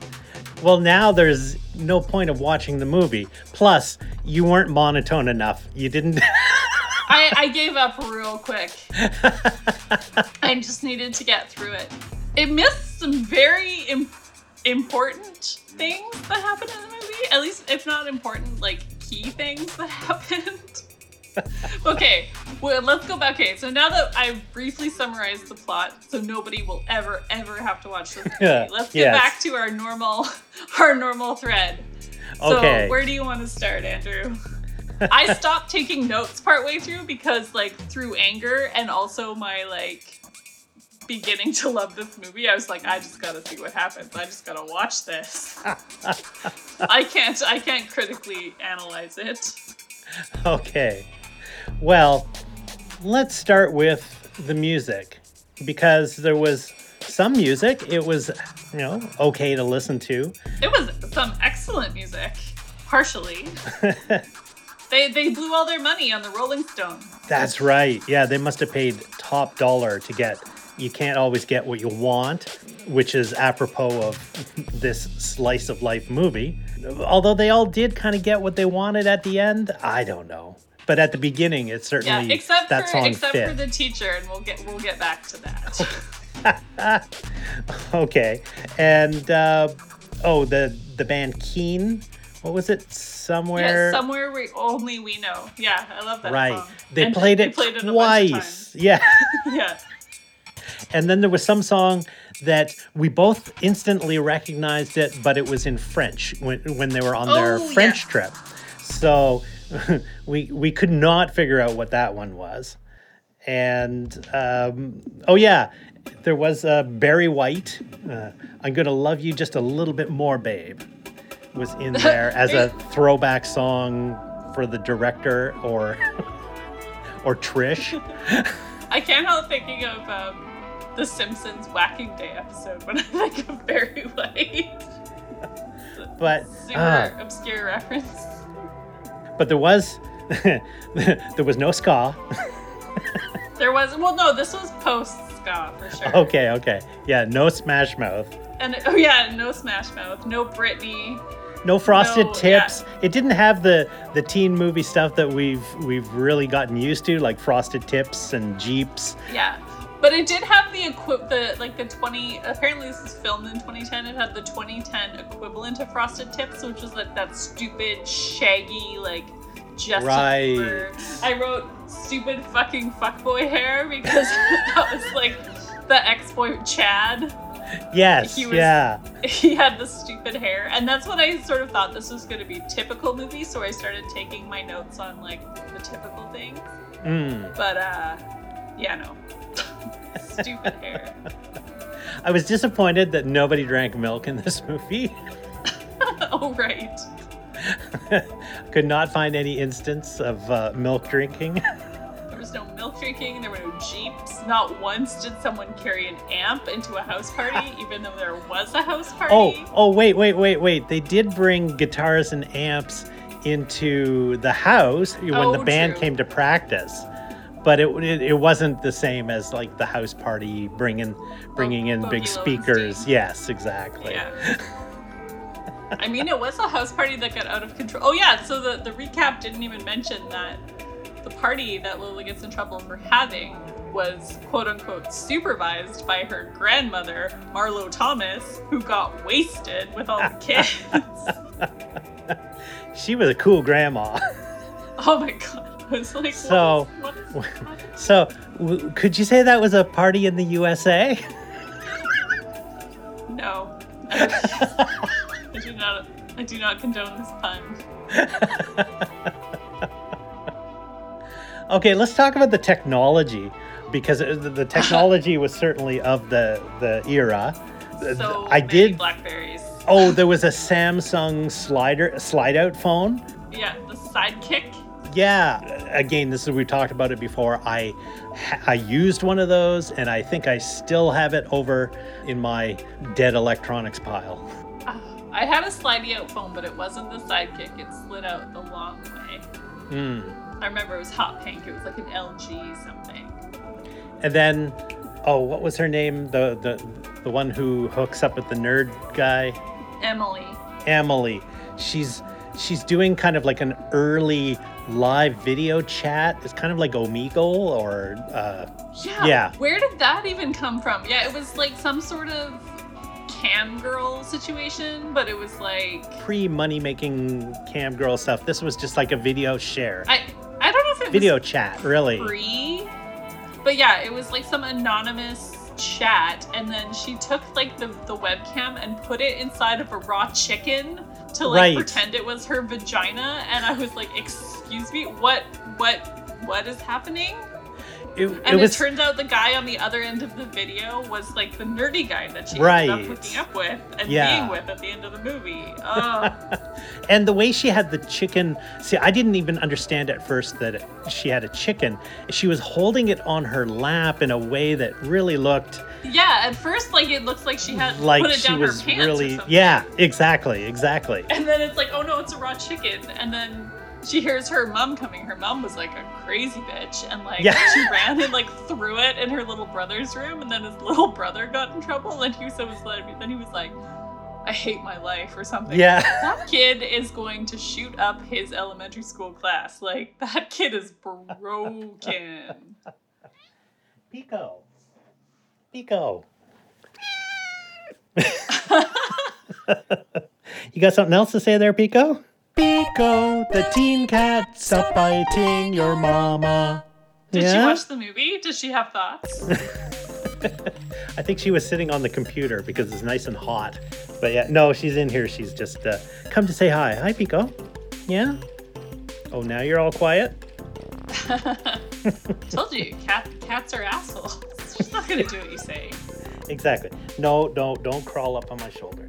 Speaker 2: Well, now there's no point of watching the movie. Plus, you weren't monotone enough. You didn't. *laughs*
Speaker 3: I, I gave up real quick. *laughs* I just needed to get through it. It missed some very Im- important things that happened in the movie. At least, if not important, like key things that *laughs* happened. okay, well, let's go back. Okay, so now that I've briefly summarized the plot, so nobody will ever, ever have to watch this movie, *laughs* let's get
Speaker 2: Yes.
Speaker 3: back to our normal, our normal thread. So,
Speaker 2: Okay.
Speaker 3: where do you want to start, Andrew? *laughs* I stopped taking notes partway through because, like, through anger and also my like beginning to love this movie. I was like, I just gotta see what happens. I just gotta watch this. *laughs* I can't. I can't critically analyze it.
Speaker 2: Okay. Well, let's start with the music because there was some music. It was, you know, okay to listen to.
Speaker 3: It was some excellent music. Partially, *laughs* they they blew all their money on the Rolling Stones.
Speaker 2: That's right. Yeah, they must have paid top dollar to get. You can't always get what you want, which is apropos of *laughs* this slice of life movie. Although they all did kind of get what they wanted at the end, I don't know. But at the beginning, it
Speaker 3: Yeah,
Speaker 2: certainly
Speaker 3: except
Speaker 2: that
Speaker 3: for
Speaker 2: song
Speaker 3: except
Speaker 2: fit.
Speaker 3: for the teacher, and we'll get we'll get back to that. *laughs*
Speaker 2: okay, and uh, oh, the the band Keane. What was it? Somewhere.
Speaker 3: yeah, somewhere we only we know. Yeah, I love that
Speaker 2: right.
Speaker 3: song.
Speaker 2: They
Speaker 3: And
Speaker 2: played
Speaker 3: they
Speaker 2: it
Speaker 3: played it a bunch of
Speaker 2: twice. Yeah. *laughs* *laughs*
Speaker 3: Yeah.
Speaker 2: And then there was some song that we both instantly recognized it, but it was in French when, when they were on their
Speaker 3: Oh,
Speaker 2: French
Speaker 3: yeah.
Speaker 2: trip. So *laughs* we we could not figure out what that one was. And um, oh yeah, there was uh, Barry White. Uh, I'm gonna love you just a little bit more, babe. Was in *laughs* there as a throwback song for the director or *laughs* or Trish.
Speaker 3: I can't help thinking of um, the Simpsons Whacking Day episode when I think of Barry White. *laughs*
Speaker 2: But
Speaker 3: Super
Speaker 2: uh,
Speaker 3: obscure reference.
Speaker 2: but there was there was no ska.
Speaker 3: There was well, no, this was post ska for sure.
Speaker 2: Okay, okay, yeah, no Smash Mouth,
Speaker 3: And oh yeah, no Smash Mouth, no Britney.
Speaker 2: No Frosted
Speaker 3: No, yeah.
Speaker 2: Tips. It didn't have the the teen movie stuff that we've we've really gotten used to, like Frosted Tips and Jeeps.
Speaker 3: Yeah. But it did have the equip the like the 20 apparently this is filmed in 2010 it had the 2010 equivalent of frosted tips which was like that stupid shaggy like just
Speaker 2: Right.
Speaker 3: for- I wrote stupid fucking fuckboy hair because *laughs* that was like the ex-boy Chad *laughs*
Speaker 2: Yes,
Speaker 3: He was-
Speaker 2: yeah, *laughs*
Speaker 3: he had the stupid hair and that's when i sort of thought this was going to be typical movie so i started taking my notes on like the typical things
Speaker 2: mm.
Speaker 3: but uh yeah no *laughs* stupid hair
Speaker 2: I was disappointed that nobody drank milk in this movie.
Speaker 3: oh right
Speaker 2: Could not find any instance of uh, milk drinking.
Speaker 3: Was no milk drinking there were no jeeps not once did someone carry an amp into a house party *laughs* even though there was a house oh, party
Speaker 2: Oh, oh, wait, wait, wait, wait. They did bring guitars and amps into the house when the
Speaker 3: Oh,
Speaker 2: band
Speaker 3: true.
Speaker 2: came to practice, but it, it it wasn't the same as like the house party bringing bringing in big speakers. Yes, exactly.
Speaker 3: Yeah. *laughs* I mean, it was a house party that got out of control. Oh yeah, so the, the recap didn't even mention that the party that Lily gets in trouble for having was quote unquote supervised by her grandmother, Marlo Thomas, who got wasted with all the *laughs* kids. *laughs*
Speaker 2: She was a cool grandma. *laughs*
Speaker 3: oh my god. Like,
Speaker 2: So-
Speaker 3: what is, what is
Speaker 2: so, w- could you say that was a party in the USA?
Speaker 3: No. I do not I do not condone this pun.
Speaker 2: Okay, let's talk about the technology because the- the *laughs* technology was certainly of the the era.
Speaker 3: So
Speaker 2: I did.
Speaker 3: blackberries.
Speaker 2: Oh, there was a *laughs* Samsung slider slide out phone.
Speaker 3: Yeah, the sidekick.
Speaker 2: Yeah, again, this is we talked about it before. I I used one of those, and I think I still have it over in my dead electronics pile.
Speaker 3: Ah, I had a slidey out phone, but it wasn't the sidekick. It slid out the long way.
Speaker 2: Hmm.
Speaker 3: I remember it was hot pink. It was like an LG something.
Speaker 2: And then, oh, what was her name? The the the one who hooks up with the nerd guy.
Speaker 3: Emily.
Speaker 2: Emily. She's she's doing kind of like an early live video chat. It's kind of like Omegle or uh,
Speaker 3: Yeah.
Speaker 2: Yeah.
Speaker 3: Where did that even come from? Yeah, it was like some sort of cam girl situation, but it was like
Speaker 2: pre money making cam girl stuff. This was just like a video share,
Speaker 3: I
Speaker 2: video chat, really.
Speaker 3: free, but yeah, it was like some anonymous chat, and then she took like the the webcam and put it inside of a raw chicken to like
Speaker 2: Right.
Speaker 3: pretend it was her vagina, and I was like, excuse me, what what what is happening?
Speaker 2: It,
Speaker 3: And
Speaker 2: it
Speaker 3: it, turns out the guy on the other end of the video was like the nerdy guy that she
Speaker 2: Right.
Speaker 3: ended up hooking up with and
Speaker 2: Yeah.
Speaker 3: being with at the end of the movie. Oh, *laughs*
Speaker 2: and the way she had the chicken. See, I didn't even understand at first that she had a chicken. She was holding it on her lap in a way that really looked
Speaker 3: yeah. At first, like it looks like she had
Speaker 2: like
Speaker 3: put it
Speaker 2: she
Speaker 3: down
Speaker 2: was
Speaker 3: her pants or
Speaker 2: really. Yeah, exactly, exactly.
Speaker 3: And then it's like, oh no, it's a raw chicken. And then *laughs* she hears her mom coming. Her mom was like a crazy bitch, and like
Speaker 2: Yeah.
Speaker 3: she ran and like threw it in her little brother's room. And then his little brother got in trouble, and he was, so was like, then he was like, I hate my life or something.
Speaker 2: Yeah.
Speaker 3: That kid is going to shoot up his elementary school class. Like that kid is broken.
Speaker 2: Pico. Pico. *laughs* *laughs* you got something else to say there, Pico? Pico, the teen cat's up biting your mama.
Speaker 3: Did she watch the movie? Does she have thoughts? *laughs*
Speaker 2: I think she was sitting on the computer because it's nice and hot. But yeah, no, she's in here. She's just uh, come to say hi. Hi, Pico. Yeah? Oh, now you're all quiet? *laughs*
Speaker 3: Told you, cat, cats are assholes. *laughs* She's not gonna do what you say.
Speaker 2: Exactly. No, no, don't crawl up on my shoulder.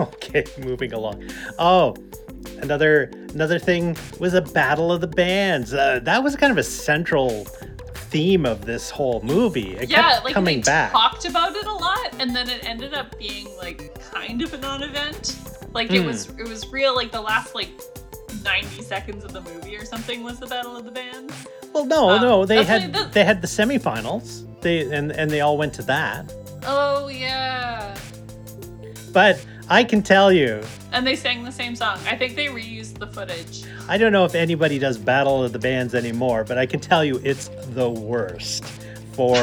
Speaker 2: *laughs* okay, moving along. Oh, another another thing was a battle of the bands. Uh, that was kind of a central theme of this whole movie. It
Speaker 3: yeah,
Speaker 2: kept
Speaker 3: like
Speaker 2: coming
Speaker 3: they
Speaker 2: back.
Speaker 3: talked about it a lot, and then it ended up being like kind of a non-event. Like it
Speaker 2: Hmm.
Speaker 3: was, it was real. Like the last like ninety seconds of the movie or something was the Battle of the Bands.
Speaker 2: Well, no,
Speaker 3: Um,
Speaker 2: no, they had
Speaker 3: it-
Speaker 2: they had the semifinals. They and and they all went to that.
Speaker 3: Oh yeah,
Speaker 2: But I can tell you,
Speaker 3: and they sang the same song. I think they reused the footage.
Speaker 2: I don't know if anybody does Battle of the Bands anymore, but I can tell you it's the worst for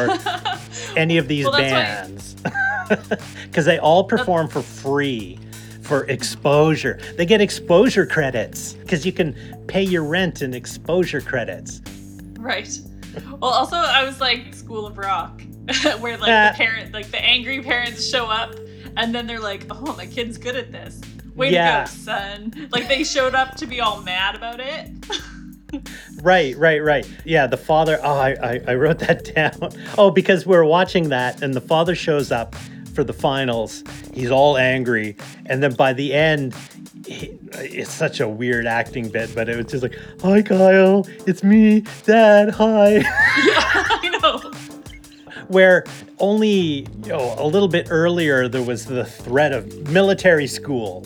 Speaker 2: *laughs* any of these
Speaker 3: Well,
Speaker 2: bands. *laughs* Because they all perform for free for exposure. They get exposure credits because you can pay your rent in exposure credits.
Speaker 3: Right. Well, also I was like School of Rock, *laughs* where like
Speaker 2: Ah.
Speaker 3: the parent, like the angry parents show up, and then they're like, "Oh, my kid's good at this. Way
Speaker 2: Yeah.
Speaker 3: to go, son!" Like they showed up to be all mad about it. *laughs*
Speaker 2: Right, right, right. Yeah, the father. Oh, I, I, I wrote that *laughs* down. Oh, because we're watching that, and the father shows up for the finals. He's all angry, and then by the end, he, it's such a weird acting bit, but it was just like, "Hi, Kyle, it's me, Dad. Hi." *laughs*
Speaker 3: Yeah, I know.
Speaker 2: Where only you know, a little bit earlier there was the threat of military school.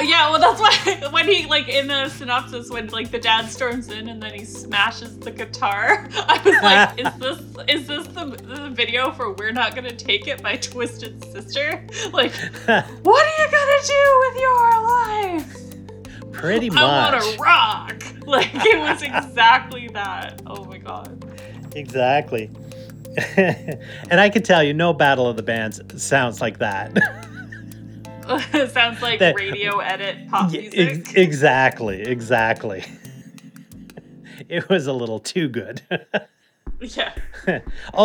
Speaker 3: Yeah, well, that's why *laughs* when he like in the synopsis when like the dad storms in and then he smashes the guitar, *laughs* I was like, "Is *laughs* this is this the, the video for "We're Not Gonna Take It" by Twisted Sister? Like, what are you gonna do with your life?
Speaker 2: Pretty much.
Speaker 3: I want to rock. Like it was exactly that. Oh my god.
Speaker 2: Exactly. *laughs* and I can tell you, no Battle of the Bands sounds like that. *laughs*
Speaker 3: sounds like
Speaker 2: That-
Speaker 3: radio edit pop music.
Speaker 2: ex- exactly, exactly. *laughs* it was a little too good.
Speaker 3: yeah.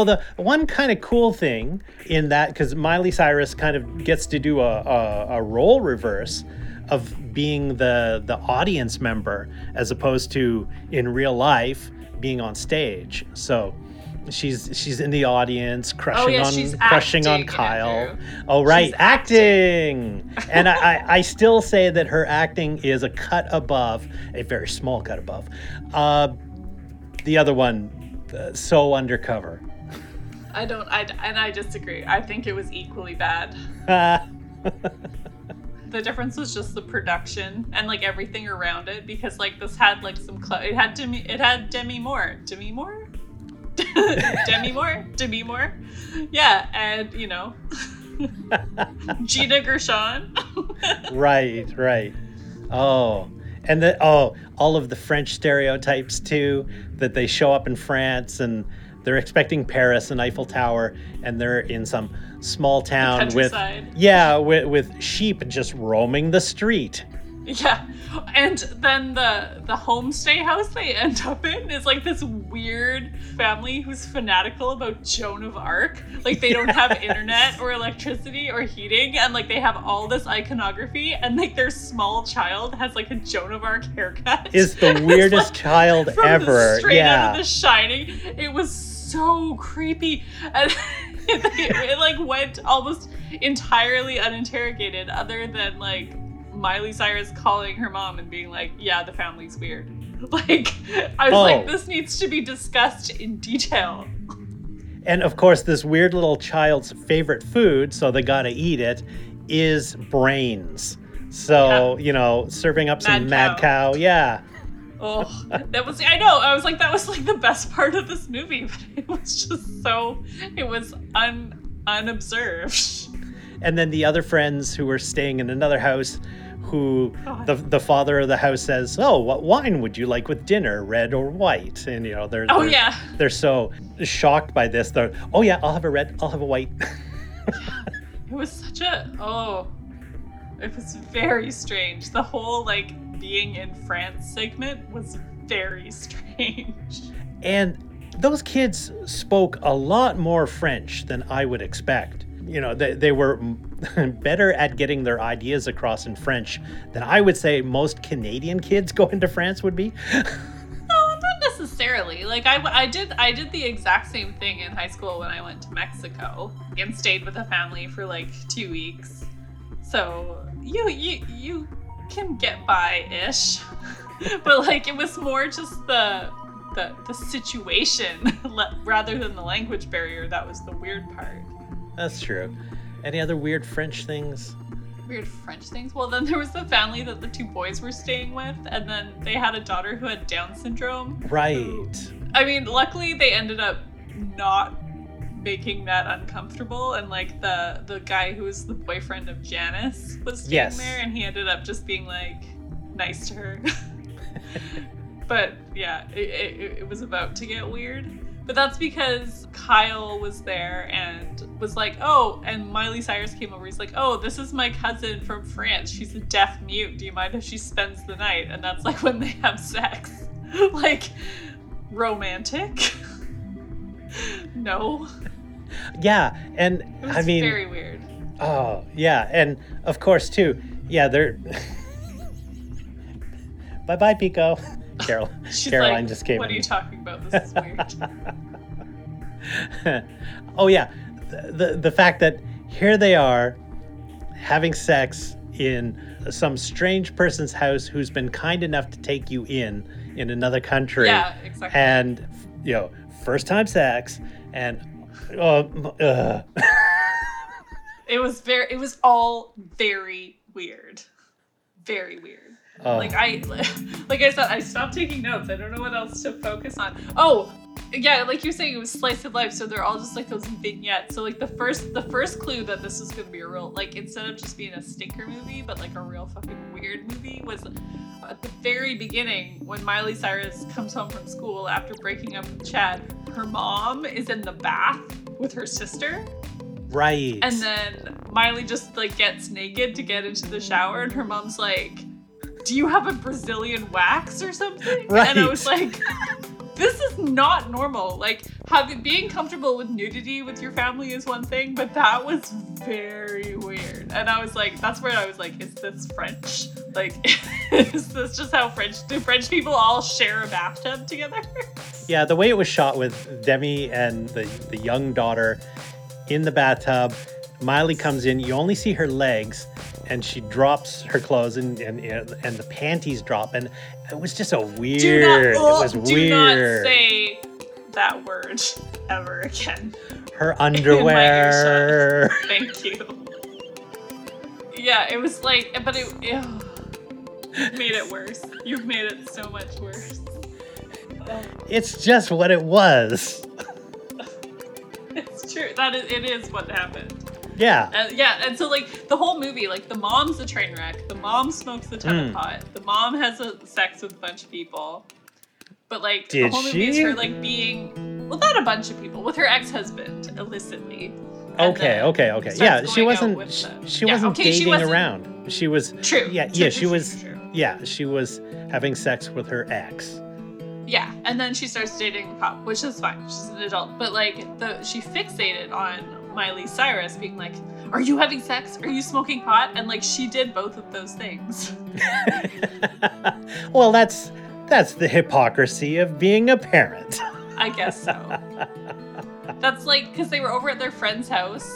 Speaker 2: the one kind of cool thing in that, because Miley Cyrus kind of gets to do a, a, a role reverse of being the the audience member as opposed to in real life being on stage. So she's she's in the audience crushing
Speaker 3: Oh, yeah,
Speaker 2: on crushing on Kyle.
Speaker 3: Andrew.
Speaker 2: Oh right,
Speaker 3: She's
Speaker 2: acting. *laughs* and I, I I still say that her acting is a cut above, a very small cut above. Uh, the other one, uh, so undercover.
Speaker 3: I don't. I and I disagree. I think it was equally bad. *laughs* The difference was just the production and like everything around it because like this had like some cl- it had Demi it had Demi Moore Demi Moore *laughs* Demi Moore Demi Moore yeah and you know *laughs* Gina Gershon *laughs*
Speaker 2: right, right. Oh, and the oh, all of the French stereotypes too. That they show up in France and they're expecting Paris and Eiffel Tower, and they're in some small town with yeah, with, with sheep just roaming the street. *laughs*
Speaker 3: Yeah, and then the the homestay house they end up in is like this weird family who's fanatical about Joan of Arc. Like they don't have *laughs* internet or electricity or heating, and like they have all this iconography, and like their small child has like a Joan of Arc haircut.
Speaker 2: Is the *laughs* weirdest
Speaker 3: like,
Speaker 2: child ever.
Speaker 3: Straight
Speaker 2: yeah.
Speaker 3: out of The Shining. It was so creepy, and it, it like went almost entirely uninterrogated, other than like Miley Cyrus calling her mom and being like, "Yeah, the family's weird." *laughs* Like I was
Speaker 2: Oh.
Speaker 3: like, this needs to be discussed in detail.
Speaker 2: And of course, this weird little child's favorite food, so they gotta eat it, is brains. So, you know, serving up some
Speaker 3: Mad
Speaker 2: mad cow. Yeah.
Speaker 3: Oh, *laughs* that was I know. I was like, that was like the best part of this movie, *laughs* but it was just so it was un unobserved.
Speaker 2: And then the other friends who were staying in another house, who
Speaker 3: God.
Speaker 2: the, the father of the house says, Oh, what wine would you like with dinner, red or white? And, you know, they're,
Speaker 3: Oh
Speaker 2: they're,
Speaker 3: yeah.
Speaker 2: they're so shocked by this. They're, Oh, yeah, I'll have a red, I'll have a white. *laughs*
Speaker 3: It was such a oh, it was very strange. The whole like being in France segment was very *laughs* strange.
Speaker 2: And those kids spoke a lot more French than I would expect. You know, they, they were *laughs* better at getting their ideas across in French than I would say most Canadian kids *laughs* going to France would be.
Speaker 3: No, not necessarily. Like I, I did, I did the exact same thing in high school when I went to Mexico and stayed with a family for like two weeks. So you, you, you can get by ish, *laughs* but like it was more just the. The, the situation rather than the language barrier that was the weird part
Speaker 2: That's true. Any other weird French things?
Speaker 3: weird French things. Well, then there was the family that the two boys were staying with, and then they had a daughter who had Down syndrome.
Speaker 2: Right.
Speaker 3: I mean, luckily they ended up not making that uncomfortable, and like the the guy who was the boyfriend of Janice was staying
Speaker 2: Yes.
Speaker 3: there, and he ended up just being like nice to her. *laughs* *laughs* but yeah, it, it, it was about to get weird. But that's because Kyle was there and was like, oh, and Miley Cyrus came over. He's like, oh, this is my cousin from France. She's a deaf mute. Do you mind if she spends the night? And that's like when they have sex. *laughs* like, romantic? *laughs* no.
Speaker 2: Yeah, and I mean, It's
Speaker 3: very weird.
Speaker 2: oh yeah, and of course too. Yeah, they're. *laughs* bye bye, Pico. *laughs* Carol, Caroline
Speaker 3: like,
Speaker 2: just came
Speaker 3: what
Speaker 2: in.
Speaker 3: are you talking about? This is weird. *laughs*
Speaker 2: oh yeah, the, the the fact that here they are having sex in some strange person's house who's been kind enough to take you in in another country
Speaker 3: yeah, exactly.
Speaker 2: and you know first time sex and uh, uh,
Speaker 3: it was very it was all very weird. Very weird.
Speaker 2: Oh,
Speaker 3: Like I *laughs* like I said, I stopped taking notes. I don't know what else to focus on. Oh, yeah, like you're saying, it was slice of life, so they're all just like those vignettes. So like the first the first clue that this was gonna be a real like instead of just being a stinker movie, but like a real fucking weird movie was at the very beginning when Miley Cyrus comes home from school after breaking up with Chad, her mom is in the bath with her sister.
Speaker 2: right
Speaker 3: And then Miley just like gets naked to get into the shower, and her mom's like, "Do you have a Brazilian wax or something?" And I was like, "This is not normal. Like, having being comfortable with nudity with your family is one thing, but that was very weird." And I was like, "That's where I was like, is this French? Like, *laughs* is this just how French do French people all share a bathtub together?" *laughs*
Speaker 2: Yeah, the way it was shot with Demi and the, the young daughter in the bathtub, Miley comes in, you only see her legs, and she drops her clothes and and, and the panties drop, and it was just a weird.
Speaker 3: do not,
Speaker 2: it
Speaker 3: oh,
Speaker 2: was
Speaker 3: do
Speaker 2: weird.
Speaker 3: not say that word ever again.
Speaker 2: her *laughs* underwear.
Speaker 3: Thank you. Yeah, it was like, but it ew, made it worse. You've made it so much worse. Oh,
Speaker 2: it's just what it was. *laughs*
Speaker 3: it's true. That is, it is what happened.
Speaker 2: Yeah.
Speaker 3: Uh, yeah, and so like the whole movie, like the mom's a train wreck. The mom smokes a ton
Speaker 2: Mm.
Speaker 3: of pot. The mom has a sex with a bunch of people. But like
Speaker 2: Did
Speaker 3: the whole movie is
Speaker 2: she?
Speaker 3: her like being well, not a bunch of people with her ex-husband illicitly. and
Speaker 2: Okay,
Speaker 3: then
Speaker 2: okay, okay.
Speaker 3: starts
Speaker 2: Yeah, she
Speaker 3: going out
Speaker 2: wasn't.
Speaker 3: with
Speaker 2: She,
Speaker 3: them.
Speaker 2: she
Speaker 3: Yeah,
Speaker 2: wasn't
Speaker 3: okay, she
Speaker 2: dating
Speaker 3: wasn't-
Speaker 2: around. She was.
Speaker 3: True.
Speaker 2: Yeah,
Speaker 3: true,
Speaker 2: yeah.
Speaker 3: true,
Speaker 2: She
Speaker 3: true,
Speaker 2: was.
Speaker 3: true, true.
Speaker 2: Yeah, she was having sex with her ex.
Speaker 3: Yeah, and then she starts dating Pop, which is fine. She's an adult, but like the she fixated on Miley Cyrus being like, "Are you having sex? Are you smoking pot?" And like she did both of those things. *laughs*
Speaker 2: well, that's that's the hypocrisy of being a parent.
Speaker 3: I guess so. That's like because they were over at their friend's house.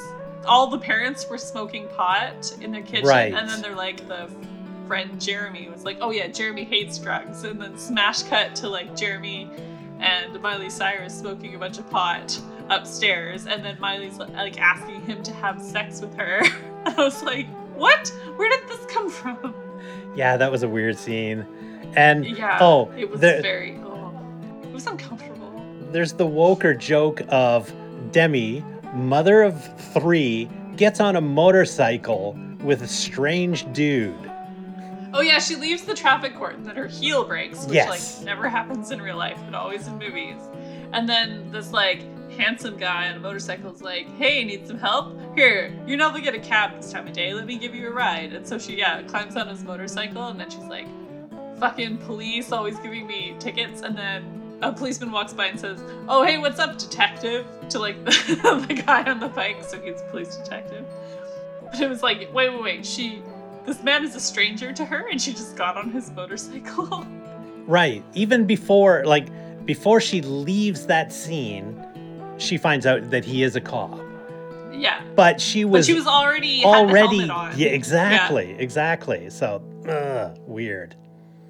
Speaker 3: All the parents were smoking pot in their kitchen,
Speaker 2: Right.
Speaker 3: and then they're like the friend Jeremy was like, "Oh yeah, Jeremy hates drugs," and then smash cut to like Jeremy and Miley Cyrus smoking a bunch of pot upstairs, and then Miley's like asking him to have sex with her. *laughs* I was like, "What? Where did this come from?"
Speaker 2: yeah, that was a weird scene. And
Speaker 3: Yeah.
Speaker 2: oh,
Speaker 3: it was
Speaker 2: there-
Speaker 3: very. Oh, it was uncomfortable.
Speaker 2: there's the woker joke of Demi, mother of three, gets on a motorcycle with a strange dude.
Speaker 3: Oh yeah, she leaves the traffic court and then her heel breaks, which
Speaker 2: Yes.
Speaker 3: like never happens in real life, but always in movies. And then this like handsome guy on a motorcycle is like, "Hey, need some help? Here, you know they get a cab this time of day. Let me give you a ride." And so she yeah climbs on his motorcycle, and then she's like, "Fucking police, always giving me tickets." And then a policeman walks by and says, "Oh hey, what's up, detective?" To like the, *laughs* the guy on the bike, so he's police detective. But it was like, wait, wait, wait, she this man is a stranger to her and she just got on his motorcycle. *laughs*
Speaker 2: Right. Even before, like, before she leaves that scene, she finds out that he is a cop.
Speaker 3: yeah.
Speaker 2: But she was.
Speaker 3: But she was already
Speaker 2: already.
Speaker 3: helmet on.
Speaker 2: Yeah, exactly. Exactly. So, ugh, weird.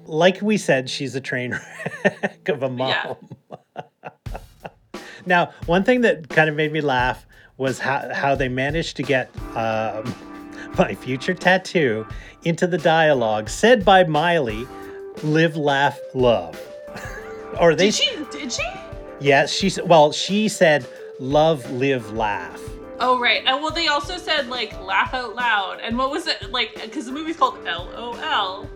Speaker 2: Like we said, she's a train *laughs* wreck of a mom.
Speaker 3: Yeah. *laughs*
Speaker 2: now, one thing that kind of made me laugh was how, how they managed to get um, *laughs* my future tattoo into the dialogue said by Miley live, laugh, love. or they
Speaker 3: Did she did she?
Speaker 2: Yes, she s- well, she said love, live, laugh.
Speaker 3: Oh right. And well they also said like laugh out loud. And what was it like because the movie's called LOL.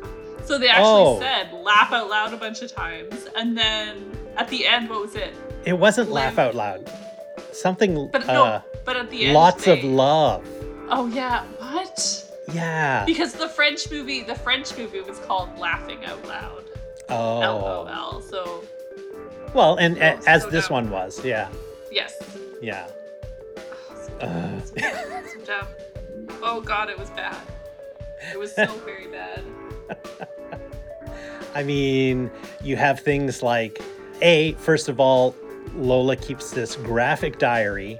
Speaker 3: So they actually
Speaker 2: Oh.
Speaker 3: said laugh out loud a bunch of times. And then at the end, what was it?
Speaker 2: It wasn't laugh out loud. Something
Speaker 3: But no,
Speaker 2: uh,
Speaker 3: but at the end
Speaker 2: lots of love.
Speaker 3: Oh yeah, what?
Speaker 2: Yeah.
Speaker 3: Because the French movie, the French movie was called Laughing Out Loud.
Speaker 2: Oh.
Speaker 3: LOL. So
Speaker 2: Well, and a-
Speaker 3: Oh,
Speaker 2: as this one was, yeah,
Speaker 3: yes.
Speaker 2: yeah.
Speaker 3: So
Speaker 2: Uh.
Speaker 3: Oh god, it was bad. It was so *laughs* very bad.
Speaker 2: I mean, you have things like a first of all, Lola keeps this graphic diary,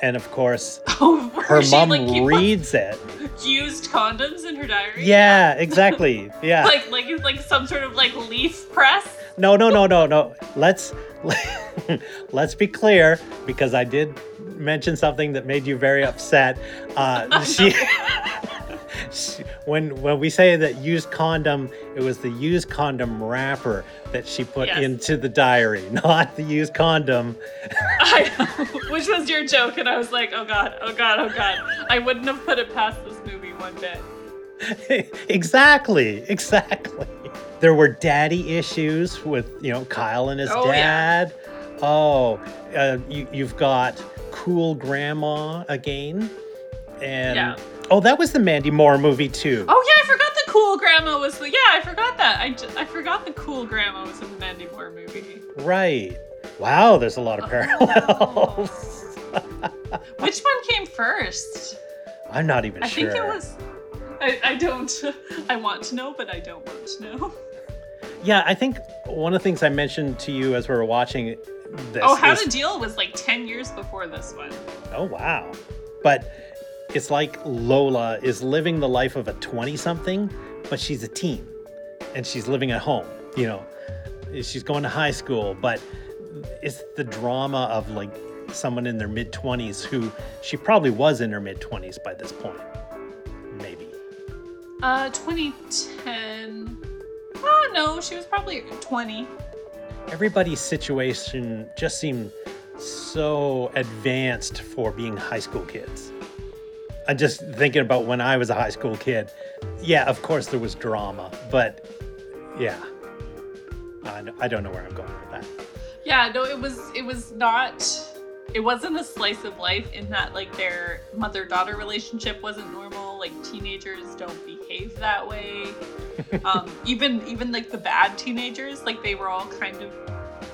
Speaker 2: and of course, *laughs*
Speaker 3: Oh,
Speaker 2: her *laughs* mom
Speaker 3: like,
Speaker 2: reads it.
Speaker 3: used condoms in her diary.
Speaker 2: Yeah, exactly. Yeah.
Speaker 3: Like like like some sort of like leaf press.
Speaker 2: No, no, no, no, no. Let's *laughs* let's be clear because I did mention something that made you very upset. Uh, *laughs* she, she- when when we say that used condom, it was the used condom wrapper that she put
Speaker 3: Yes.
Speaker 2: into the diary, *laughs* not the used condom.
Speaker 3: I which was your joke, and I was like, oh god, oh god, oh god. I wouldn't have put it past this movie one bit.
Speaker 2: exactly, exactly. There were daddy issues with you know Kyle and his
Speaker 3: Oh, yeah.
Speaker 2: dad. Oh, uh, you, you've got cool grandma again, and
Speaker 3: Yeah.
Speaker 2: oh, that was the Mandy Moore movie too.
Speaker 3: Oh yeah, I forgot the cool grandma was the yeah, I forgot that. I, ju- I forgot the cool grandma was in the Mandy Moore movie.
Speaker 2: Right. Wow, there's a lot of parallels. *laughs* *laughs*
Speaker 3: Which one came first?
Speaker 2: I'm not even
Speaker 3: I
Speaker 2: sure.
Speaker 3: I think it was. I, I don't. *laughs* I want to know, but I don't want to know.
Speaker 2: Yeah, I think one of the things I mentioned to you as we were watching this.
Speaker 3: oh, How
Speaker 2: is-
Speaker 3: to Deal was like 10 years before this one.
Speaker 2: Oh wow. But it's like Lola is living the life of a 20 something, but she's a teen and she's living at home, you know. She's going to high school, but it's the drama of like someone in their mid 20s who she probably was in her mid 20s by this point. Maybe.
Speaker 3: Uh, 2010. Oh, no, she was probably 20.
Speaker 2: Everybody's situation just seemed so advanced for being high school kids. I'm just thinking about when I was a high school kid. Yeah, of course there was drama, but yeah. I, don't know where I'm going with that.
Speaker 3: Yeah, no, it was it was not it wasn't a slice of life in that like their mother daughter relationship wasn't normal. Like teenagers don't behave that way. um, *laughs* even even like the bad teenagers, like they were all kind of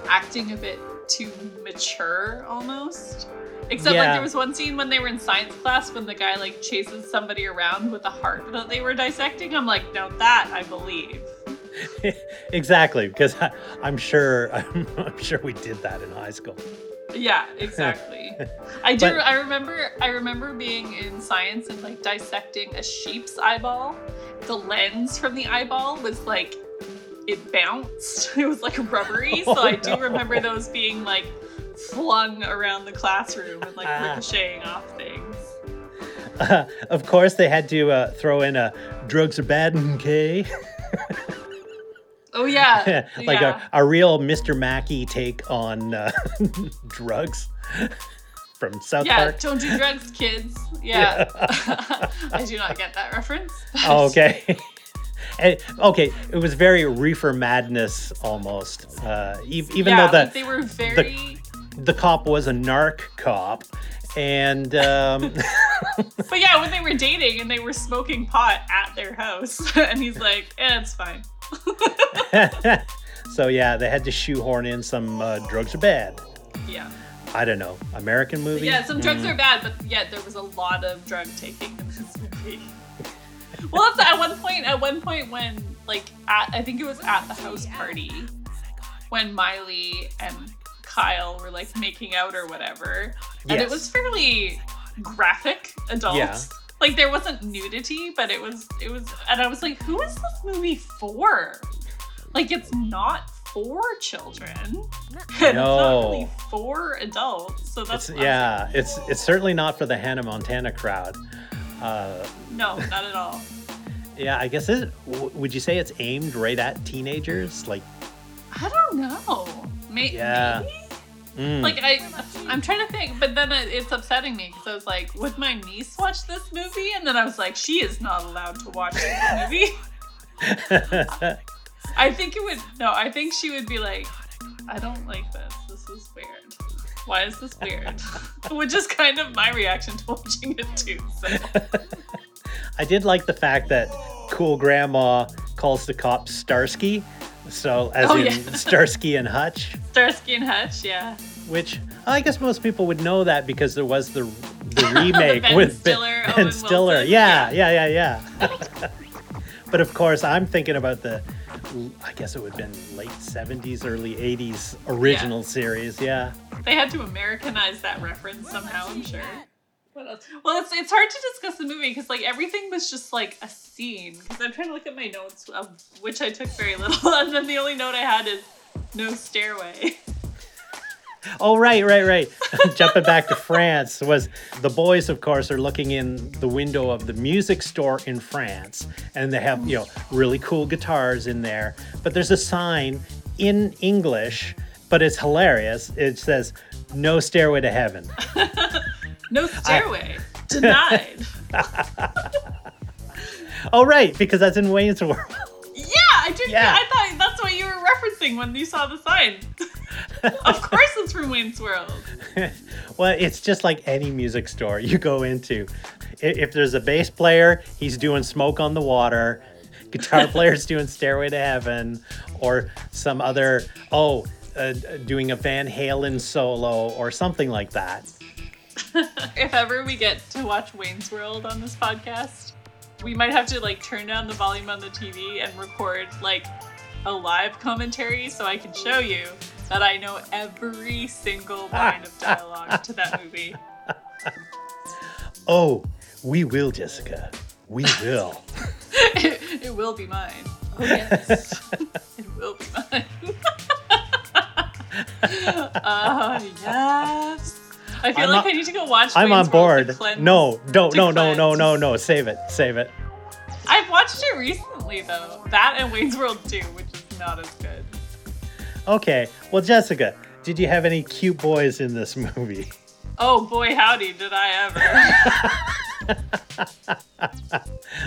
Speaker 3: acting a bit too mature almost. Except like there was one scene when they were in science class when the guy like chases somebody around with a heart that they were dissecting. I'm like, no, that I believe. *laughs*
Speaker 2: exactly, because I, I'm sure I'm, *laughs* I'm sure we did that in high school.
Speaker 3: Yeah, exactly. *laughs* I do.
Speaker 2: But-
Speaker 3: I remember. I remember being in science and like dissecting a sheep's eyeball. The lens from the eyeball was like it bounced. *laughs* It was like rubbery. *laughs* so
Speaker 2: Oh,
Speaker 3: I do
Speaker 2: no.
Speaker 3: remember those being like flung around the classroom and like
Speaker 2: Ah.
Speaker 3: ricocheting off things.
Speaker 2: of course, they had to uh, throw in a drugs are bad, okay?
Speaker 3: Oh yeah,
Speaker 2: like
Speaker 3: yeah.
Speaker 2: a, a real Mr. Mackey take on uh, drugs from South
Speaker 3: yeah,
Speaker 2: Park.
Speaker 3: don't do drugs, kids. *laughs* Yeah. *laughs* I do not get that reference. *laughs*
Speaker 2: Oh, okay. And- okay, it was very reefer madness almost. Uh, even
Speaker 3: yeah,
Speaker 2: though the
Speaker 3: like they were very.
Speaker 2: the cop was a narc cop, and um,
Speaker 3: But yeah, when they were dating and they were smoking pot at their house, and he's like, "Eh, it's fine."
Speaker 2: so yeah, they had to shoehorn in some uh, drugs are bad.
Speaker 3: Yeah.
Speaker 2: I don't know, American movie.
Speaker 3: Yeah, some drugs
Speaker 2: Mm.
Speaker 3: are bad, but yet there was a lot of drug taking in this movie. Well, that's at one point. At one point, when like at, I think it was at the house party, when Miley and Kyle were like making out or whatever, and it was fairly graphic adult.
Speaker 2: Yeah.
Speaker 3: Like there wasn't nudity, but it was it was, and I was like, who is this movie for? Like it's not for children. *laughs* And not
Speaker 2: No.
Speaker 3: really for adults. So that's
Speaker 2: It's
Speaker 3: I was
Speaker 2: yeah, it's it's certainly not for the Hannah Montana crowd. Uh,
Speaker 3: no, not at all.
Speaker 2: yeah, I guess it. Would you say it's aimed right at teenagers? Like,
Speaker 3: I don't know. May-
Speaker 2: Yeah.
Speaker 3: Maybe?
Speaker 2: mm,
Speaker 3: Like I, I'm trying to think, but then it- it's upsetting me because I was like, would my niece watch this movie? And then I was like, she is not allowed to watch this movie. *laughs* *laughs* I think it would. No, I think she would be like, I don't like this. This is weird. Why is this weird? *laughs* Which is kind of my reaction to watching it too. So *laughs*
Speaker 2: I did like the fact that cool grandma calls the cops Starsky, so as
Speaker 3: Oh,
Speaker 2: in
Speaker 3: yeah. *laughs*
Speaker 2: Starsky and Hutch,
Speaker 3: Starsky and Hutch, yeah.
Speaker 2: which I guess most people would know that because there was the the remake
Speaker 3: Ben
Speaker 2: with
Speaker 3: Stiller,
Speaker 2: Ben, Stiller.
Speaker 3: Wilson,
Speaker 2: Yeah, yeah, yeah, yeah. but of course, I'm thinking about the. I guess it would have been late 70s, early 80s original series. Yeah.
Speaker 3: They had to Americanize that reference somehow, I'm sure. What else? Well, it's it's hard to discuss the movie because like everything was just like a scene. Because I'm trying to look at my notes, of which I took very little, *laughs* and then the only note I had is no stairway. *laughs*
Speaker 2: Oh, right, right, right. *laughs* Jumping back to France was the boys, of course, are looking in the window of the music store in France, and they have you know really cool guitars in there. But there's a sign in English, but it's hilarious. It says "No stairway to heaven." *laughs*
Speaker 3: No stairway. Denied. *laughs*
Speaker 2: Oh, right, because that's in Wayne's World.
Speaker 3: I did.
Speaker 2: Yeah.
Speaker 3: I thought that's what you were referencing when you saw the sign. *laughs* of course, it's from Wayne's World. *laughs*
Speaker 2: well, it's just like any music store you go into. If there's a bass player, he's doing "Smoke on the Water." Guitar *laughs* player's doing "Stairway to Heaven," or some other oh, uh, doing a Van Halen solo or something like that.
Speaker 3: If ever we get to watch Wayne's World on this podcast, we might have to like turn down the volume on the TV and record like a live commentary so I can show you that I know every single line of dialogue to that movie.
Speaker 2: Oh, we will, Jessica. We will. *laughs*
Speaker 3: it, it will be mine. Oh yes, *laughs* it will be mine. *laughs* uh, yes. I feel
Speaker 2: I'm
Speaker 3: like
Speaker 2: on-
Speaker 3: I need to go watch.
Speaker 2: I'm
Speaker 3: Wayne's
Speaker 2: on board. No, don't, no, no, no, no, no. Save it, save it.
Speaker 3: I've watched it recently though. That and Wayne's World 2, which is not as good.
Speaker 2: Okay. Well, Jessica, did you have any cute boys in this movie?
Speaker 3: Oh boy, howdy, did I ever. *laughs*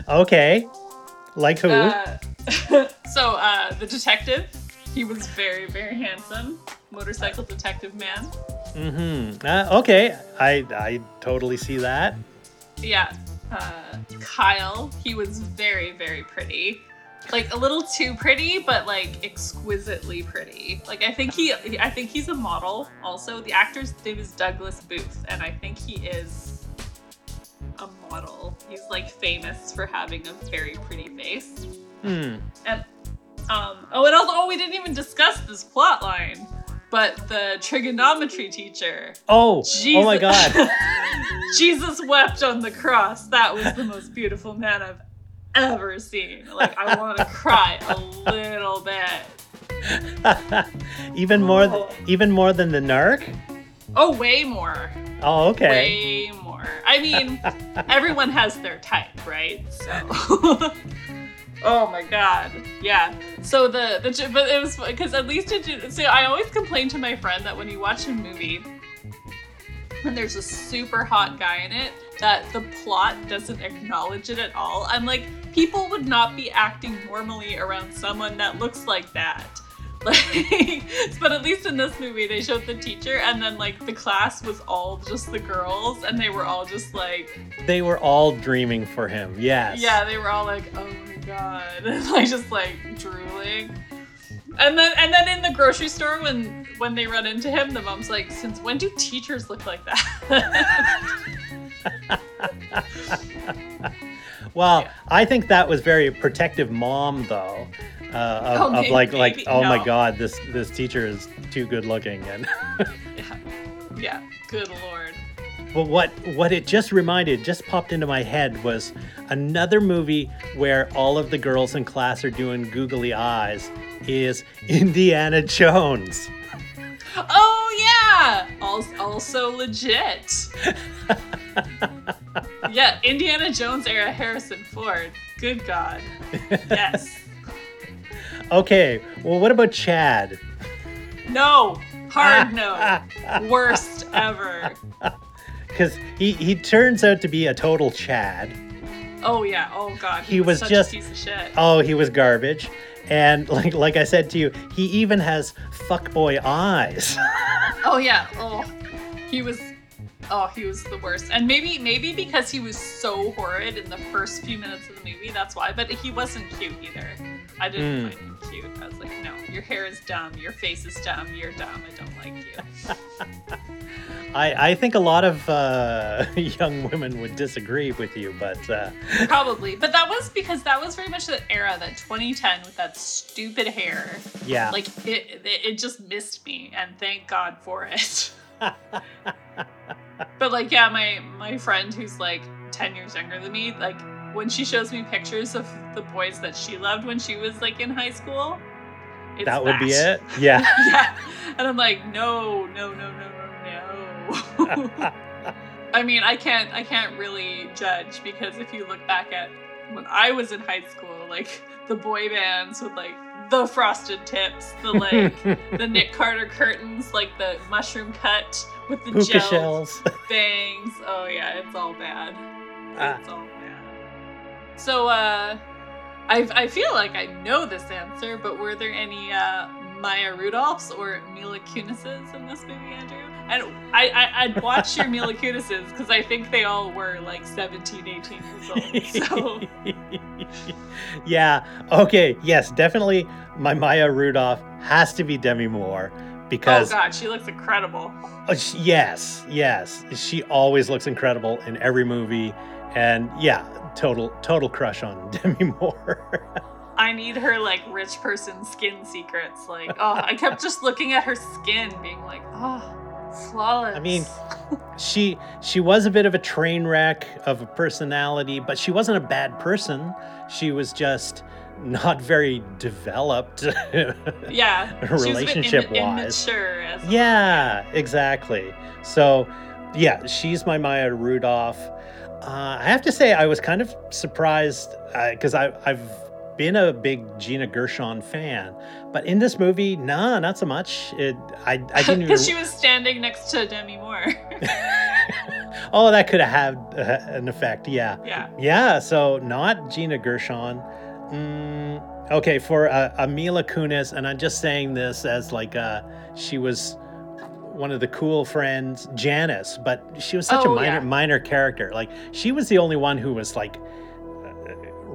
Speaker 2: Okay. Like who?
Speaker 3: Uh, *laughs* so, uh, the detective, He was very, very handsome. Motorcycle detective man.
Speaker 2: Mm-hmm. Uh, okay, I I totally see that.
Speaker 3: Yeah. Uh, Kyle, he was very, very pretty. Like a little too pretty, but like exquisitely pretty. Like I think he, I think he's a model. Also, the actor's name is Douglas Booth, and I think he is a model. He's like famous for having a very pretty face.
Speaker 2: Hmm.
Speaker 3: And um, oh, and also, oh, we didn't even discuss this plot line. But the trigonometry teacher,
Speaker 2: Oh,
Speaker 3: Jesus.
Speaker 2: oh my God. *laughs*
Speaker 3: Jesus wept on the cross. That was the most beautiful man I've ever seen. Like, I want to cry a little bit. *laughs*
Speaker 2: even more, th-
Speaker 3: Oh.
Speaker 2: even more than the narc.
Speaker 3: Oh, way more.
Speaker 2: Oh, okay.
Speaker 3: Way more. I mean, *laughs* everyone has their type, right? So. Oh my god. Yeah. So the the but it was because at least it did. So I always complain to my friend that when you watch a movie and there's a super hot guy in it that the plot doesn't acknowledge it at all. I'm like, people would not be acting normally around someone that looks like that. *laughs* Like, but at least in this movie, they showed the teacher, and then like the class was all just the girls, and they were all just like,
Speaker 2: They were all dreaming for him. Yes.
Speaker 3: yeah, they were all like, oh my god, *laughs* like just like drooling. And then and then in the grocery store when when they run into him, the mom's like, since when do teachers look like that? *laughs*
Speaker 2: Well,
Speaker 3: Yeah.
Speaker 2: I think that was very protective mom though. Uh, of,
Speaker 3: Oh,
Speaker 2: of like like
Speaker 3: maybe-
Speaker 2: oh my god this this teacher is too good looking and
Speaker 3: yeah. yeah, good lord.
Speaker 2: But what what it just reminded just popped into my head was another movie where all of the girls in class are doing googly eyes is *laughs* Indiana Jones.
Speaker 3: Oh yeah, also, also legit. *laughs* yeah, Indiana Jones era Harrison Ford. Good God. Yes. *laughs*
Speaker 2: Okay, well what about Chad?
Speaker 3: No. Hard no. Worst ever.
Speaker 2: Because he, he turns out to be a total Chad.
Speaker 3: Oh yeah. Oh God.
Speaker 2: He was
Speaker 3: such
Speaker 2: just-
Speaker 3: a piece of shit.
Speaker 2: Oh, he was garbage. And *laughs* like like I said to you, he even has fuckboy eyes. *laughs*
Speaker 3: Oh yeah. Oh, he was. Oh, he was the worst. And maybe maybe because he was so horrid in the first few minutes of the movie, that's why. But he wasn't cute either. I didn't
Speaker 2: Mm.
Speaker 3: find him cute. I was like, no, your hair is dumb, your face is dumb, you're dumb. I don't like you. *laughs*
Speaker 2: I, I think a lot of uh, *laughs* young women would disagree with you, but uh, *laughs*
Speaker 3: Probably, but that was because that was very much the era, that 2010 with that stupid hair.
Speaker 2: yeah.
Speaker 3: Like it, it, just missed me, and thank God for it. *laughs* but like, yeah, my my friend who's like 10 years younger than me, like when she shows me pictures of the boys that she loved when she was like in high school, it's
Speaker 2: that would be it. Yeah.
Speaker 3: yeah, and I'm like, no, no, no, no. *laughs* I mean, I can't I can't really judge because if you look back at when I was in high school, like the boy bands with like the frosted tips, the like the *laughs* Nick Carter curtains, like the mushroom cut with the
Speaker 2: Puka
Speaker 3: gel
Speaker 2: shells. *laughs*
Speaker 3: bangs. Oh yeah, it's all bad.
Speaker 2: Ah.
Speaker 3: It's all bad. So uh I I feel like I know this answer, but were there any uh Maya Rudolphs or Mila Kunises in this movie, Andrew? And I, I I'd watch your Mila Kunises because I think they all were like 17, 18 years old. So *laughs*
Speaker 2: yeah. Okay. Yes, definitely. My Maya Rudolph has to be Demi Moore because Oh
Speaker 3: god, she looks incredible.
Speaker 2: Oh, sh- yes, yes. She always looks incredible in every movie, and yeah, total total crush on *laughs* Demi Moore.
Speaker 3: I need her like rich person skin secrets. Like, oh, I kept just looking at her skin, being like, oh, flawless.
Speaker 2: I mean, she she was a bit of a train wreck of a personality, but she wasn't a bad person. She was just not very developed. *laughs*
Speaker 3: yeah, she was a bit
Speaker 2: relationship wise.
Speaker 3: immature as a-
Speaker 2: Yeah, exactly. So, yeah, she's my Maya Rudolph. Uh, I have to say, I was kind of surprised because I I've been a big Gina Gershon fan, but in this movie, nah, not so much. It I I didn't. *laughs*
Speaker 3: Because she was standing next to Demi Moore. *laughs*
Speaker 2: oh, that could have had uh, an effect. Yeah,
Speaker 3: yeah.
Speaker 2: yeah. So not Gina Gershon. Mm, Okay, for uh, a Mila Kunis, and I'm just saying this as like uh, she was one of the cool friends, Janice, but she was such a
Speaker 3: Oh,
Speaker 2: minor
Speaker 3: yeah.
Speaker 2: minor character. Like she was the only one who was like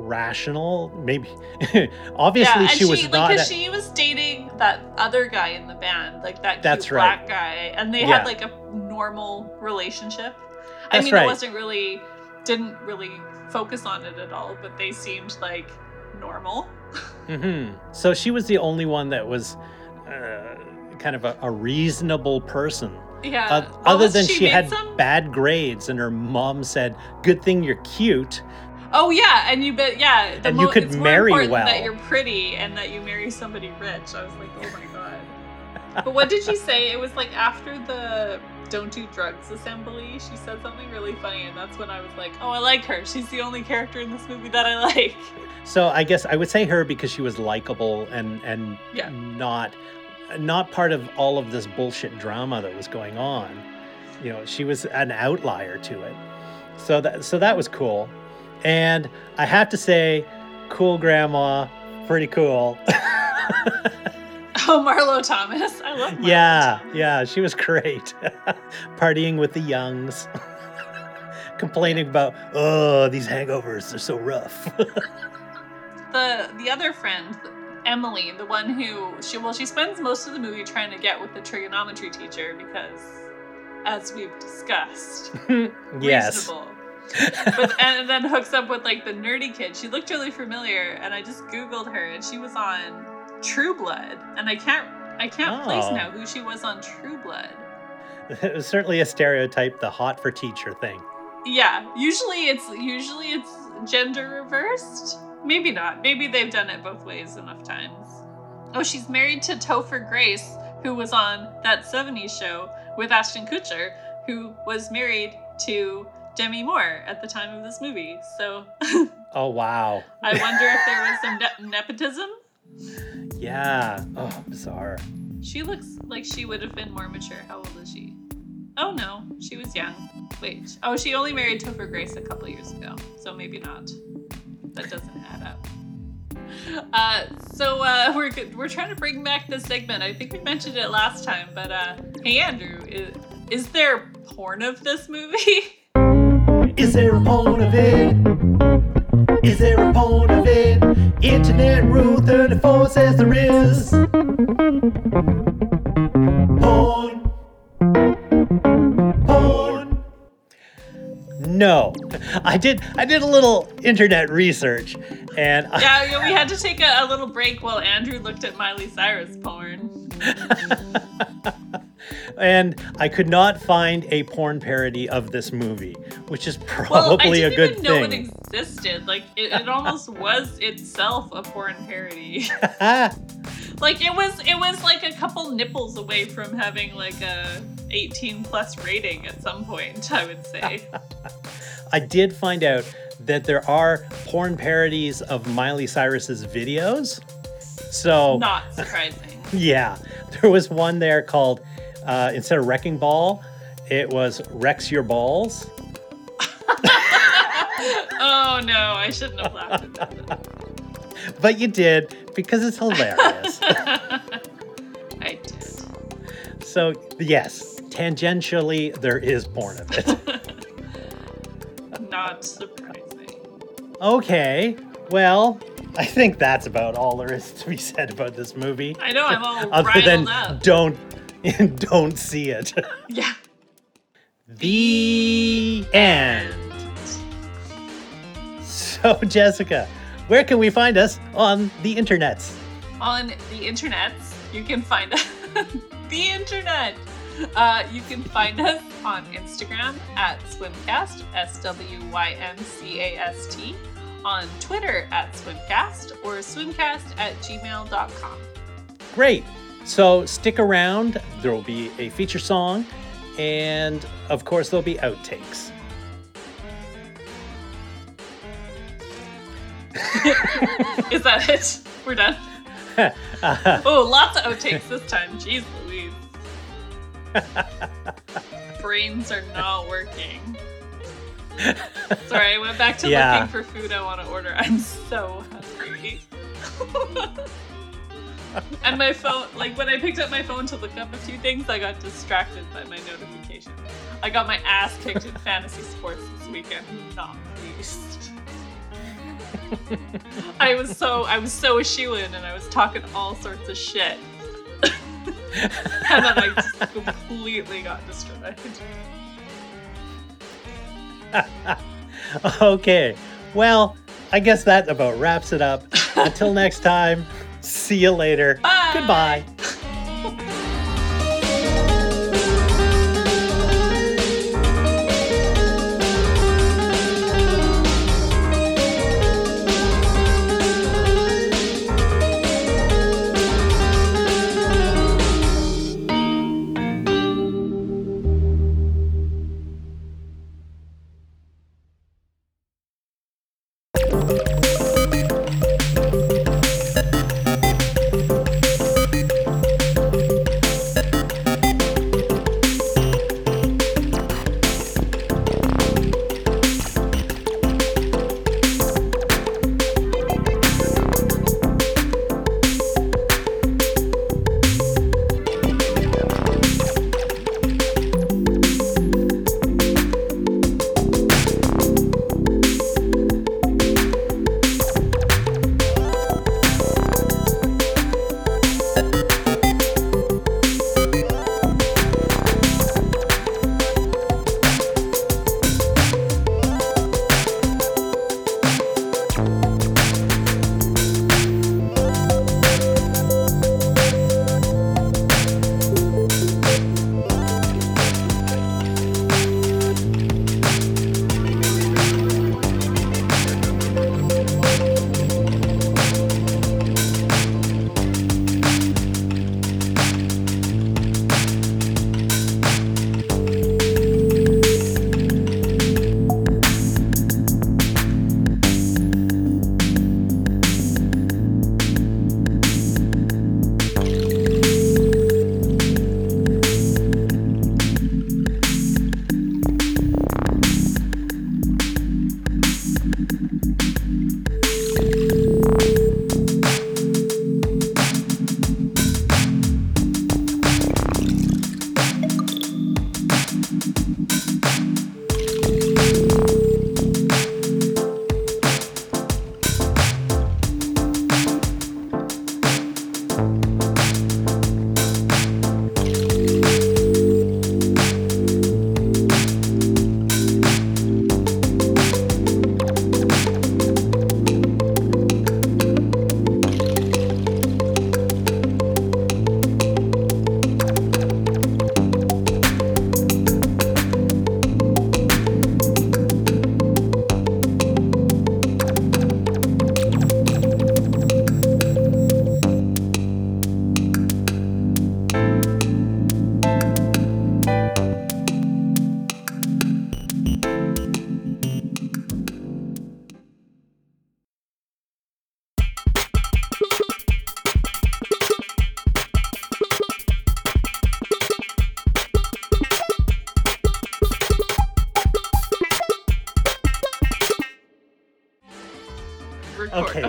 Speaker 2: rational. Maybe *laughs* obviously
Speaker 3: yeah, and
Speaker 2: she was
Speaker 3: like,
Speaker 2: not.
Speaker 3: 'cause
Speaker 2: a-
Speaker 3: she was dating that other guy in the band, like that cute
Speaker 2: That's right.
Speaker 3: black guy, and they
Speaker 2: Yeah.
Speaker 3: had like a normal relationship. I
Speaker 2: That's
Speaker 3: mean,
Speaker 2: right.
Speaker 3: it wasn't really, didn't really focus on it at all, but they seemed like normal.
Speaker 2: Mhm. So she was the only one that was uh, kind of a, a reasonable person.
Speaker 3: Yeah.
Speaker 2: Uh, other than
Speaker 3: she
Speaker 2: she, had
Speaker 3: some-
Speaker 2: bad grades, and her mom said, "Good thing you're cute."
Speaker 3: Oh yeah, and you bet yeah. The
Speaker 2: And you
Speaker 3: mo-
Speaker 2: could
Speaker 3: it's more
Speaker 2: marry
Speaker 3: important
Speaker 2: well.
Speaker 3: That you're pretty and that you marry somebody rich. I was like, oh my god. but what did she say? It was like after the "Don't Do Drugs" assembly. She said something really funny, and that's when I was like, oh, I like her. She's the only character in this movie that I like.
Speaker 2: So I guess I would say her because she was likable and and
Speaker 3: Yeah.
Speaker 2: not not part of all of this bullshit drama that was going on. You know, she was an outlier to it. So that so that was cool. And I have to say, cool grandma, pretty cool. *laughs*
Speaker 3: Oh, Marlo Thomas. I love. Marlo
Speaker 2: yeah,
Speaker 3: Thomas.
Speaker 2: yeah, she was great. *laughs* Partying with the youngs. *laughs* Complaining about, oh, these hangovers they're so rough.
Speaker 3: the the other friend emily the one who she well she spends most of the movie trying to get with the trigonometry teacher because as we've discussed
Speaker 2: yes.
Speaker 3: reasonable but *laughs* and then hooks up with like the nerdy kid. She looked really familiar and i just googled her and she was on true blood. And i can't i can't place
Speaker 2: Oh.
Speaker 3: now who she was on true blood.
Speaker 2: It was *laughs* certainly a stereotype, the hot for teacher thing.
Speaker 3: yeah usually it's usually it's gender reversed. Maybe not. Maybe they've done it both ways enough times. Oh she's married to topher grace who was on that 70s show with ashton kutcher who was married to demi moore at the time of this movie so *laughs*
Speaker 2: Oh, wow.
Speaker 3: i wonder if there was some ne- nepotism
Speaker 2: Yeah. Oh, bizarre.
Speaker 3: she looks like she would have been more mature how old is she oh no she was young wait oh she only married topher grace a couple years ago so maybe not that doesn't add up uh, so uh, we're we're trying to bring back this segment. I think we mentioned it last time, but uh, hey Andrew, is, is there porn of this movie? *laughs*
Speaker 2: Is there a porn of it? Is there a porn of it? Internet Rule 34 says there is. Porn. Porn. No. I did I did a little internet research and I,
Speaker 3: yeah, yeah, we had to take a, a little break while Andrew looked at Miley Cyrus porn. *laughs*
Speaker 2: and I could not find a porn parody of this movie, which is probably
Speaker 3: didn't
Speaker 2: a good thing.
Speaker 3: I didn't even know it existed. Like it, it almost *laughs* was itself a porn parody. *laughs* like it was it was like a couple nipples away from having like a 18 plus rating at some point, I would say. *laughs*
Speaker 2: I did find out that there are porn parodies of Miley Cyrus's videos. So
Speaker 3: Not surprising.
Speaker 2: yeah, there was one there called uh, instead of Wrecking Ball, it was Rex Your Balls. *laughs*
Speaker 3: oh no, I shouldn't have laughed at that. *laughs*
Speaker 2: But you did because it's hilarious. *laughs*
Speaker 3: I did.
Speaker 2: so yes, tangentially there is porn of it.
Speaker 3: Not surprising.
Speaker 2: Okay, well, I think that's about all there is to be said about this movie.
Speaker 3: I know I'm all
Speaker 2: Other than
Speaker 3: up.
Speaker 2: don't *laughs* don't see it. *laughs*
Speaker 3: Yeah.
Speaker 2: The end. So, Jessica, where can we find us on the internets?
Speaker 3: on the internets. You can find us *laughs* the internet. Uh, you can find us on Instagram at Swymcast, S W Y M C A S T, on Twitter at Swymcast, or swymcast at gmail.com.
Speaker 2: Great. So, stick around. There will be a feature song, and of course, there'll be outtakes. *laughs*
Speaker 3: Is that it? We're done.
Speaker 2: Uh, *laughs*
Speaker 3: Oh, lots of outtakes this time. Jeez Louise. *laughs* Brains are not working. Sorry, I went back to
Speaker 2: Yeah.
Speaker 3: looking for food I want to order. I'm so hungry. *laughs* and my phone, like when I picked up my phone to look up a few things, I got distracted by my notification. I got my ass kicked in fantasy sports this weekend. Not least. I was so I was so a shoe in, and I was talking all sorts of shit. and then I just completely got destroyed. *laughs*
Speaker 2: okay. Well, I guess that about wraps it up. Until next time, *laughs* see you later.
Speaker 3: Bye.
Speaker 2: Goodbye.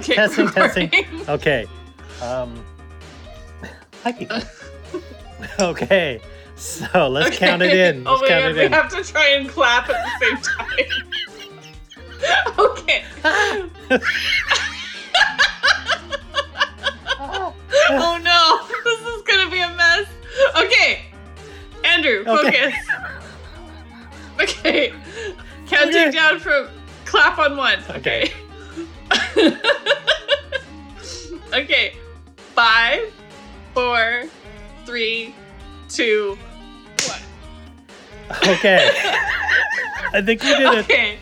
Speaker 2: Okay,
Speaker 3: Okay,
Speaker 2: testing, testing. Okay. Um, *laughs* okay. So let's count it in.
Speaker 3: Oh
Speaker 2: Let's
Speaker 3: my
Speaker 2: count
Speaker 3: god,
Speaker 2: it
Speaker 3: we
Speaker 2: in.
Speaker 3: have to try and clap at the same time. *laughs* okay. *laughs* oh no, this is gonna be a mess. Okay, Andrew,
Speaker 2: Okay.
Speaker 3: focus. Okay, counting
Speaker 2: Okay.
Speaker 3: down from clap on one.
Speaker 2: Okay.
Speaker 3: Okay. *laughs* okay, five, four, three, two, one.
Speaker 2: Okay. I think we did it.
Speaker 3: Okay.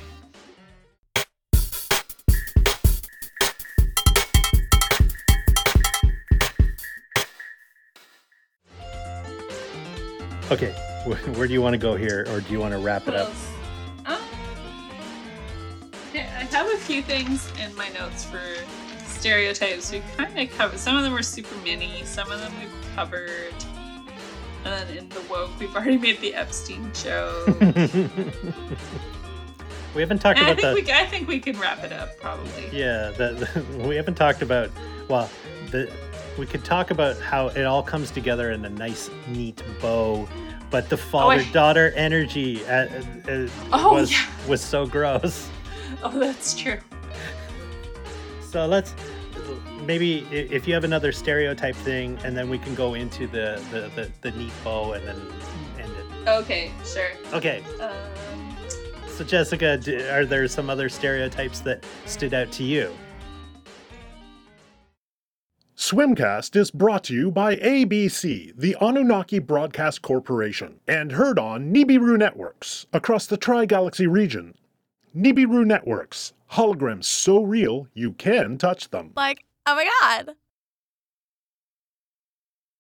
Speaker 2: Okay. Where, where do you want to go here, or do you want to wrap it
Speaker 3: What
Speaker 2: up?
Speaker 3: Few things in my notes for stereotypes. We kind of covered. Some of them were super mini. Some of them we've covered. And then in the woke, we've already made the Epstein show. *laughs*
Speaker 2: We haven't talked
Speaker 3: And I
Speaker 2: about
Speaker 3: think
Speaker 2: the.
Speaker 3: we I think we can wrap it up probably.
Speaker 2: Yeah, the, the, *laughs* we haven't talked about. Well, the we could talk about how it all comes together in a nice, neat bow. But the father-daughter energy uh, uh,
Speaker 3: Oh,
Speaker 2: was
Speaker 3: yeah.
Speaker 2: was so gross. *laughs*
Speaker 3: Oh, that's true.
Speaker 2: So let's maybe if you have another stereotype thing, and then we can go into the the, the, the neat bow and then end it.
Speaker 3: Okay, sure.
Speaker 2: Okay,
Speaker 3: Um,
Speaker 2: so Jessica, are there some other stereotypes that stood out to you?
Speaker 1: Swymcast is brought to you by ABC, the Anunnaki Broadcast Corporation, and heard on Nibiru Networks across the Tri Galaxy region. Nibiru Networks, holograms so real you can touch them.
Speaker 4: Like, oh my god.